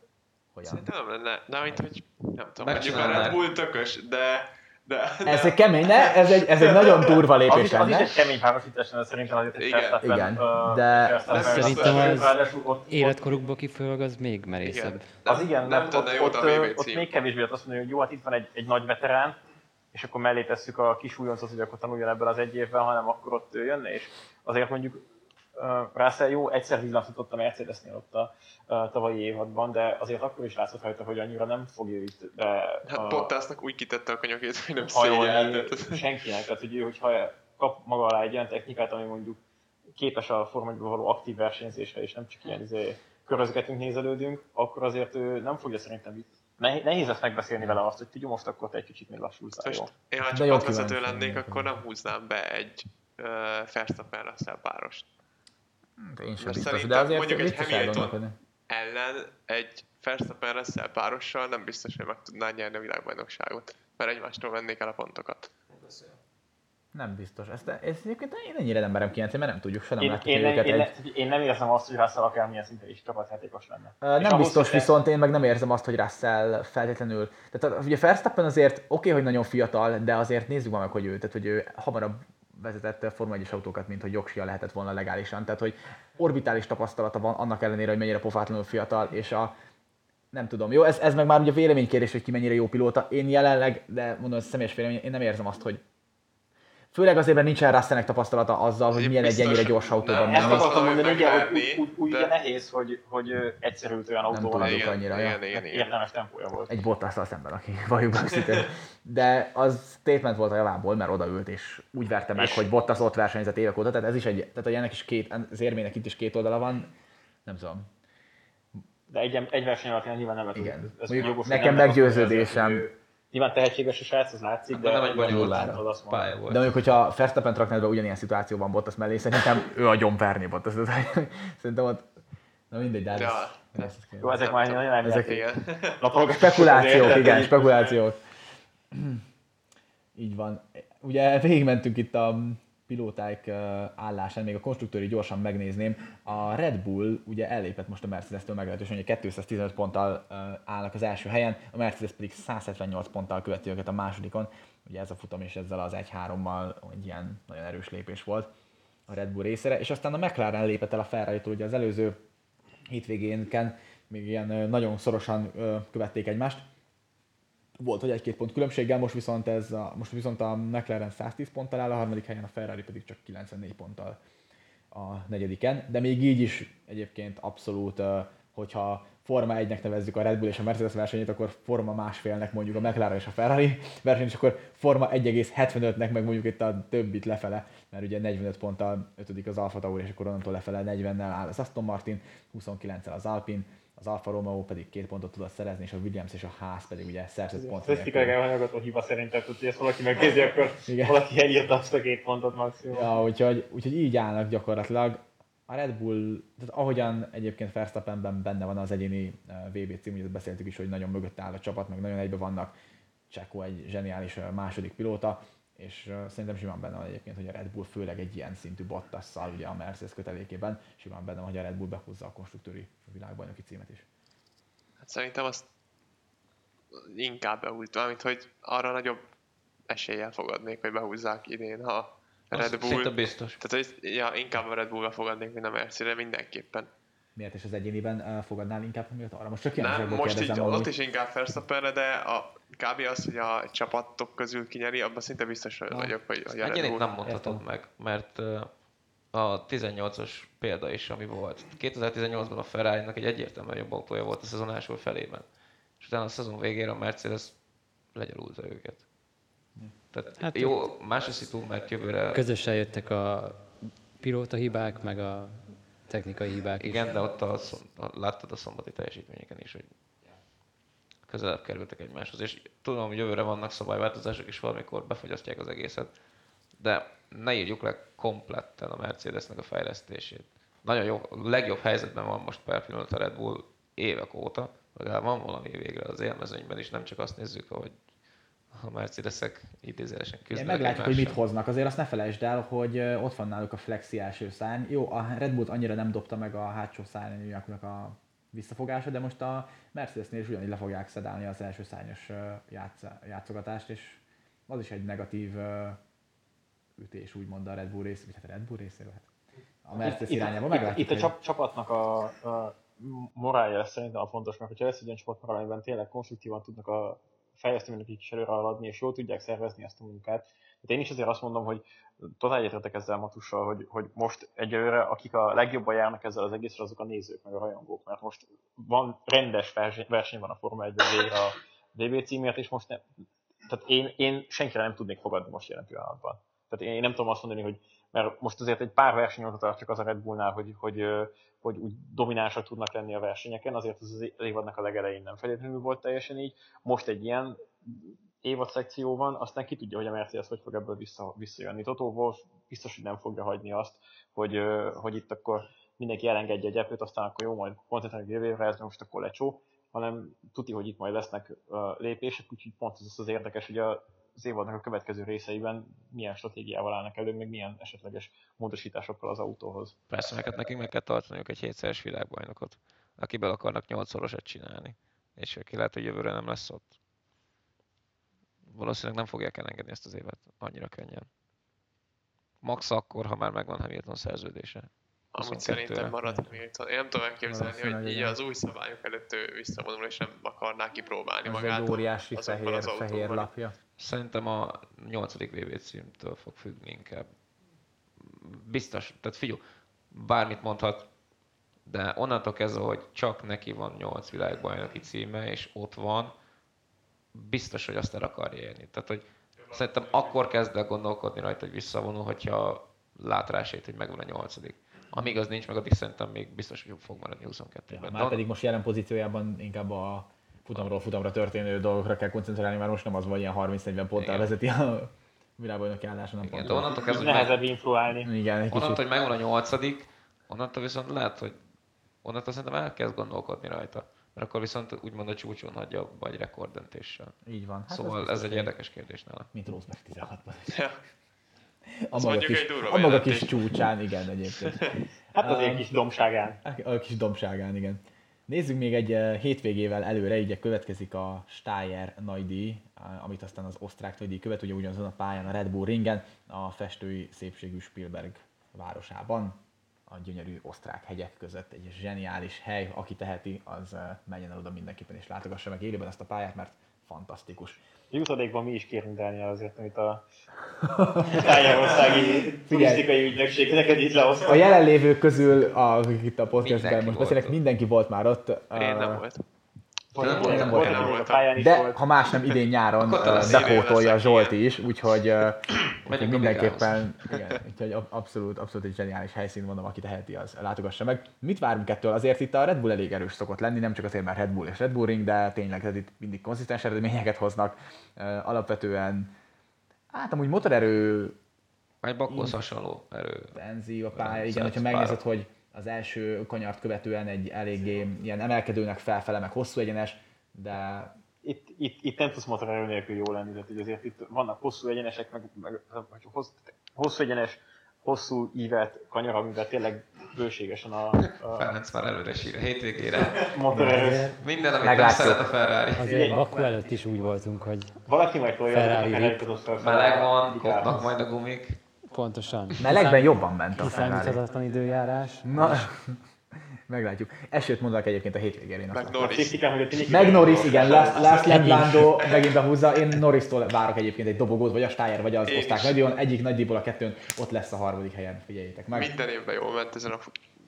hogyan. Szerintem nem lenne, nem, mint hogy nem tudom, mondjuk a Red Bull tökös, de De, Ez egy kemény, ne? Ez egy, ez egy nagyon durva Az lépés is, az is egy kemény párosítás, de szerintem azért egy Igen. Igen, de- Szerintem az ott- ott- Életkorukból kifolyólag az még merészebb. igen. Az igen, nem ott, jót ott, ott cím. még kevésbé azt mondani, hogy jó, hát itt van egy, egy nagy veterán, és akkor mellé tesszük a kis újoncot, hogy akkor tanuljon ebből az egy évben, hanem akkor ott ő jönne, és azért mondjuk Russell jó, egyszer villantott a Mercedesnél ott a tavalyi évadban, de azért akkor is látszott rajta, hogy annyira nem fogja itt be Hát Bottasnak úgy kitette a kanyagét, hogy nem szégyelt. senkinek. Tehát, hogy ő, hogyha kap maga alá egy olyan technikát, ami mondjuk képes a formányban való aktív versenyzésre, és nem csak ilyen izé, körözgetünk, nézelődünk, akkor azért ő nem fogja szerintem itt. Nehéz, lesz megbeszélni vele azt, hogy tudjuk most akkor te egy kicsit még lassultál, jó? Most én ha csapatvezető lennék, akkor nem húznám be egy uh, Verstappen Russell párost. Én sem biztos, de azért mondjuk egy Hamilton-. Ellen egy Verstappen Russell párossal nem biztos, hogy meg tudná nyerni a világbajnokságot, mert egymástól vennék el a pontokat. Nem biztos. Ezt, ezt egyébként én ennyire nem merem kijelenteni, mert nem tudjuk, se nem Én, láttuk én, őket én, egy... én, nem érzem azt, hogy Russell akármilyen szinten is csapatjátékos lenne. És Nem ahhoz, biztos, hogy- viszont én meg nem érzem azt, hogy Russell feltétlenül... Tehát a- ugye Verstappen azért oké, okay, hogy nagyon fiatal, de azért nézzük meg, hogy ő, tehát hogy ő hamarabb vezetett Forma 1 autókat, mint hogy jogsia lehetett volna legálisan. Tehát, hogy orbitális tapasztalata van, annak ellenére, hogy mennyire pofátlanul fiatal, és a nem tudom, jó, ez, ez meg már ugye véleménykérés, hogy ki mennyire jó pilóta. Én jelenleg, de mondom, ez személyes vélemény, én nem érzem azt, hogy Főleg azért, mert nincsen Russellnek tapasztalata azzal, hogy Egy milyen egy biztos, ennyire gyors autóban nem. Ezt akartam Azt mondani, hogy úgy, úgy de- ugye nehéz, hogy, hogy ö, egyszerült olyan autóval, tudod. igen, annyira, ja. igen, igen, igen. értelmes tempója volt. egy Bottasszal szemben, aki valljuk őszintén. De az statement volt a javából, mert odaült és úgy verte meg, És- hogy Bottas ott versenyzett évek óta, tehát ez is egy, tehát hogy ennek is két, az érmének itt is két oldala van, nem tudom. De egy, egy verseny alatt nyilván nem Igen. lehet. Ez Mondjuk nekem nem meggyőződésem- Nyilván tehetséges a srác, az látszik, de De nem egy bonyolult pálya volt. De mondjuk, hogyha Verstappen raknád be ugyanilyen szituációban Bottas mellé, szerintem ő a gyomperni Bottas. Szerintem ott, na mindegy, de Ja. ez, Jó, ezek már nagyon nem Ezek- Igen. Spekulációk, igen, spekulációk. Így van. Ugye végigmentünk itt a pilótáik ö, állásán, még a konstruktőri gyorsan megnézném. A Red Bull ugye ellépett most a Mercedes-től meglehetősen, hogy 215 ponttal állnak az első helyen, a Mercedes pedig 178 ponttal követi őket a másodikon. Ugye ez a futam és ezzel az 1-3-mal egy ilyen nagyon erős lépés volt a Red Bull részére, és aztán a McLaren lépett el a ferrari ugye az előző hétvégénken még ilyen nagyon szorosan követték egymást. Volt, hogy egy-két pont különbséggel, most viszont, ez a, most viszont a McLaren 110 ponttal áll, a harmadik helyen a Ferrari pedig csak 94 ponttal a negyediken, de még így is egyébként abszolút, hogyha Forma 1-nek nevezzük a Red Bull és a Mercedes versenyét, akkor Forma másfélnek mondjuk a McLaren és a Ferrari versenyt, és akkor Forma 1,75-nek meg mondjuk itt a többit lefele, mert ugye 45 ponttal ötödik az Alfa Tauri, és akkor onnantól lefele 40-nel áll az Aston Martin, 29-el az Alpine, az Alfa Romeo pedig két pontot tudott szerezni, és a Williams és a Haas pedig ugye szerzett pont. Statisztikai elhanyagolható hiba szerintem, hogy ezt valaki megnézi, akkor Igen. valaki elírta azt a két pontot maximum. Ja, úgyhogy, úgyhogy így állnak gyakorlatilag. A Red Bull, tehát ahogyan egyébként Verstappenben benne van az egyéni eh, VB cím, ugye beszéltük is, hogy nagyon mögött áll a csapat, meg nagyon egybe vannak. Csekó egy zseniális eh, második pilóta, és szerintem simán benne van egyébként, hogy a Red Bull főleg egy ilyen szintű Bottasszal, ugye a Mercedes kötelékében, simán benne van, hogy a Red Bull behúzza a konstruktőri világbajnoki címet is. Hát szerintem azt inkább behúzt, mármint hogy arra nagyobb eséllyel fogadnék, hogy behúzzák idén, ha a Red Bull... Szinte biztos. Tehát, hogy ja, inkább a Red Bullra fogadnék, mint a Mercedes, mindenképpen. Miért és az egyéniben uh, fogadnál inkább, miatt arra? Most csak Nem, most így kérdezem ott amúgy. is inkább Verstappenre, de a, kb. az, hogy a csapatok közül kinyeri, abban szinte biztos vagyok, hogy, a Red Egyénit nem mondhatod Értem. meg, mert ö, a 18-as példa is, ami volt. 2018-ban a ferrari egy egyértelműen jobb autója volt a szezon első felében. És utána a szezon végére a Mercedes legyalulta őket. Tehát Hát hát jó, más a szitu, mert jövőre... Közösen jöttek a pilóta hibák, meg a technikai hibák Igen, is. de ott a, a, láttad a szombati teljesítményeken is, hogy közelebb kerültek egymáshoz. És tudom, hogy jövőre vannak szabályváltozások, és valamikor befogyasztják az egészet. De ne írjuk le kompletten a Mercedesnek a fejlesztését. Nagyon jó, a legjobb helyzetben van most per pillanat a Red Bull évek óta, legalább van valami végre az élmezőnyben is, nem csak azt nézzük, hogy a Mercedesek idézőesen küzdenek meglátjuk, hogy mit egymással. hoznak. Azért azt ne felejtsd el, hogy ott van náluk a flexi első szárny. Jó, a Red Bullt annyira nem dobta meg a hátsó szárnyaknak a visszafogása, de most a Mercedesnél is ugyanígy le fogják szedálni az első szárnyas játsz, játszogatást, és az is egy negatív ütés, úgymond a Red Bull rész, vagy hát a Red Bull részéről. Hát. A Mercedes Itt- irányába itt, meglátjuk. itt a hogy- csap, csapatnak a, a morálja szerintem a fontos, mert hogyha lesz egy olyan csapatmoral, amiben tényleg konstruktívan tudnak a fejlesztőnek is előre haladni, és jól tudják szervezni ezt a munkát. Tehát én is azért azt mondom, hogy totál egyetértek ezzel Matussal, hogy, hogy most egyelőre akik a legjobban járnak ezzel az egészre, azok a nézők, meg a rajongók, mert most van rendes verseny, van a Forma 1 végre a VB címért, és most nem, tehát én, én senkire nem tudnék fogadni most jelen pillanatban. Tehát én nem tudom azt mondani, hogy mert most azért egy pár versenyóta tart csak az a Red Bullnál, hogy, hogy, hogy úgy dominánsak tudnak lenni a versenyeken, azért az az évadnak a legelején nem feltétlenül volt teljesen így. Most egy ilyen évad szekció van, aztán ki tudja, hogy a Mercedes hogy fog ebből vissza, visszajönni. Toto Wolff biztos, hogy nem fogja hagyni azt, hogy, hogy itt akkor mindenki elengedje a gyepőt, aztán akkor jó, majd koncentráljuk jövő évre, ez most akkor lecsó, hanem tuti, hogy itt majd lesznek lépések, úgyhogy pont ez az érdekes, hogy a, az évadnak a következő részeiben milyen stratégiával állnak elő, meg milyen esetleges módosításokkal az autóhoz. Persze, neked nekünk meg kell tartaniuk egy hétszeres világbajnokot, akiből akarnak nyolcszorosat csinálni. És aki lehet, hogy jövőre nem lesz ott. Valószínűleg nem fogják elengedni ezt az évet annyira könnyen. Max akkor, ha már megvan Hamilton szerződése. Amúgy 22-re. szerintem marad Hamilton. Én nem tudom elképzelni, hogy így igen. az új szabályok előtt ő visszavonul, és nem akarná kipróbálni Ez magát. egy óriási fehér, az fehér autókban. lapja. Szerintem a 8. VB címtől fog függni inkább. Biztos, tehát figyelj, bármit mondhat, de onnantól kezdve, hogy csak neki van 8 világbajnoki címe, és ott van, biztos, hogy azt el akarja érni. Tehát, hogy szerintem akkor kezd el gondolkodni rajta, hogy visszavonul, hogyha lát rá hogy megvan a nyolcadik. Amíg az nincs meg, addig szerintem még biztos, hogy fog maradni 22-ben. Már pedig most jelen pozíciójában inkább a futamról futamra történő dolgokra kell koncentrálni, mert most nem az, hogy ilyen 30-40 ponttal vezeti a világbajnoki álláson, nem Igen, de onnantól kezdve, hogy meg, Nehezebb influálni. Igen, egy onnantól, hogy megvan a nyolcadik, onnantól viszont lehet, hogy onnantól szerintem elkezd gondolkodni rajta. Mert akkor viszont úgymond a csúcson hagyja, vagy rekorddöntéssel. Így van. Hát szóval az ez egy érdekes kérdés nála. Mint Rosberg 16-ban. A maga, kis, a maga kis csúcsán, igen, egyébként. Hát az Um, egy kis domságán. A kis domságán, igen. Nézzük még egy eh, hétvégével előre, így következik a Steyer nagydíj, eh, amit aztán az osztrák nagydíj követ, ugye ugyanazon a pályán a Red Bull ringen, a festői szépségű Spielberg városában, a gyönyörű osztrák hegyek között egy zseniális hely, aki teheti, az eh, menjen el oda mindenképpen és látogassa meg élőben ezt a pályát, mert fantasztikus. Jutadékban mi is kérünk Dániel azért, amit a Tájárországi turisztikai ügynökség neked itt A lehozta. jelenlévők közül, a, akik itt a podcastben most volt beszélek, mindenki volt már ott. Én eh, nem volt. Volt, nem volt, nem Nem De ha más nem idén nyáron bepótolja Zsolti is, úgyhogy, úgyhogy mindenképpen igen, úgyhogy ab- abszolút, abszolút egy zseniális helyszín, mondom, aki teheti, az látogassa meg. Mit várunk ettől? Azért itt a Red Bull elég erős szokott lenni, nem csak azért, mert Red Bull és Red Bull Ring, de tényleg tehát itt mindig konzisztens eredményeket hoznak. Alapvetően, hát amúgy motorerő Egy bakhoz hasonló erő. benzí a pálya, igen, hogyha megnézed, hogy az első kanyart követően egy eléggé ilyen emelkedőnek felfele, meg hosszú egyenes, de Itt, itt, itt nem tudsz motorerő nélkül jó lenni, tehát azért itt vannak hosszú egyenesek, meg, meg vagy hossz, hosszú egyenes, hosszú ívet kanyar, amivel tényleg bőségesen a, a Ferenc már előre sír a hétvégére. motorerő. Minden, amit nem Meglátjuk. szeret a Ferrari. Azért Baku előtt is úgy voltunk, hogy Valaki majd tolja, Ferrari akár rip. eljutott fel Meleg van, Indikához. kopnak majd a gumik. Pontosan melegben jobban ment a Ferrari. időjárás. Na, meglátjuk. Esőt mondanak egyébként a hétvégén. én Meg. Norris. Meg igen, Last, Lap. Lando megint behúzza. Én Norris-tól várok egyébként egy dobogót, vagy a Steyer, vagy az is. nagydíjon. Egyik nagydíjból a kettőn ott lesz a harmadik helyen, figyeljétek meg. Minden évben jól ment ezen a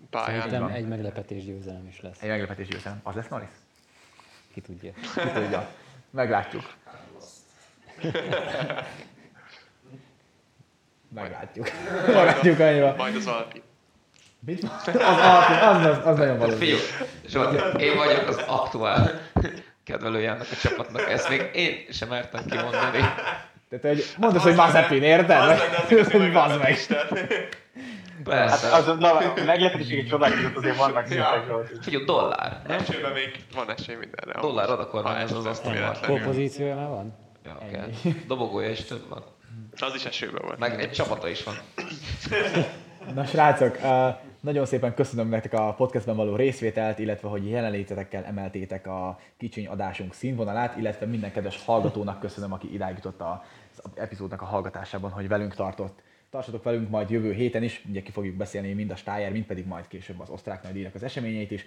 pályán. Szerintem egy meglepetés győzelem is lesz. Egy meglepetés győzelem. Az lesz Norris? Ki tudja. Ki tudja. Meglátjuk. Meglátjuk. Meglátjuk annyira. Majd az Alpin. Mit? Az, az, az, az nagyon valószínű. Figyelj, Zsolt, én vagyok az aktuál kedvelője ennek a csapatnak. Ezt még én sem mertem kimondani. Tehát, hogy mondd azt, hogy Mazepin, érted? Az lenne az meg. Persze. Hát az, na, a meglepetések csodák között azért vannak szintek Zsolti. Figyelj, dollár. Nem? Esőben még van esély mindenre. Dollár oda Ha ez az asztalon. véletlenül. Kompozíciója már van? Ja, kell. Dobogója is több van. Az is esőben volt. Meg egy csapata is van. Na srácok, nagyon szépen köszönöm nektek a podcastben való részvételt, illetve hogy jelenlétetekkel emeltétek a kicsiny adásunk színvonalát, illetve minden kedves hallgatónak köszönöm, aki idáig jutott a az epizódnak a hallgatásában, hogy velünk tartott. Tartsatok velünk majd jövő héten is, ugye ki fogjuk beszélni mind a Stájer, mind pedig majd később az osztrák nagydíjnak az eseményeit is.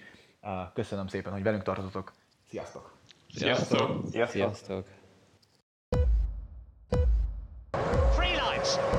Köszönöm szépen, hogy velünk tartottatok. Sziasztok! Sziasztok! Sziasztok! Sziasztok! Giants.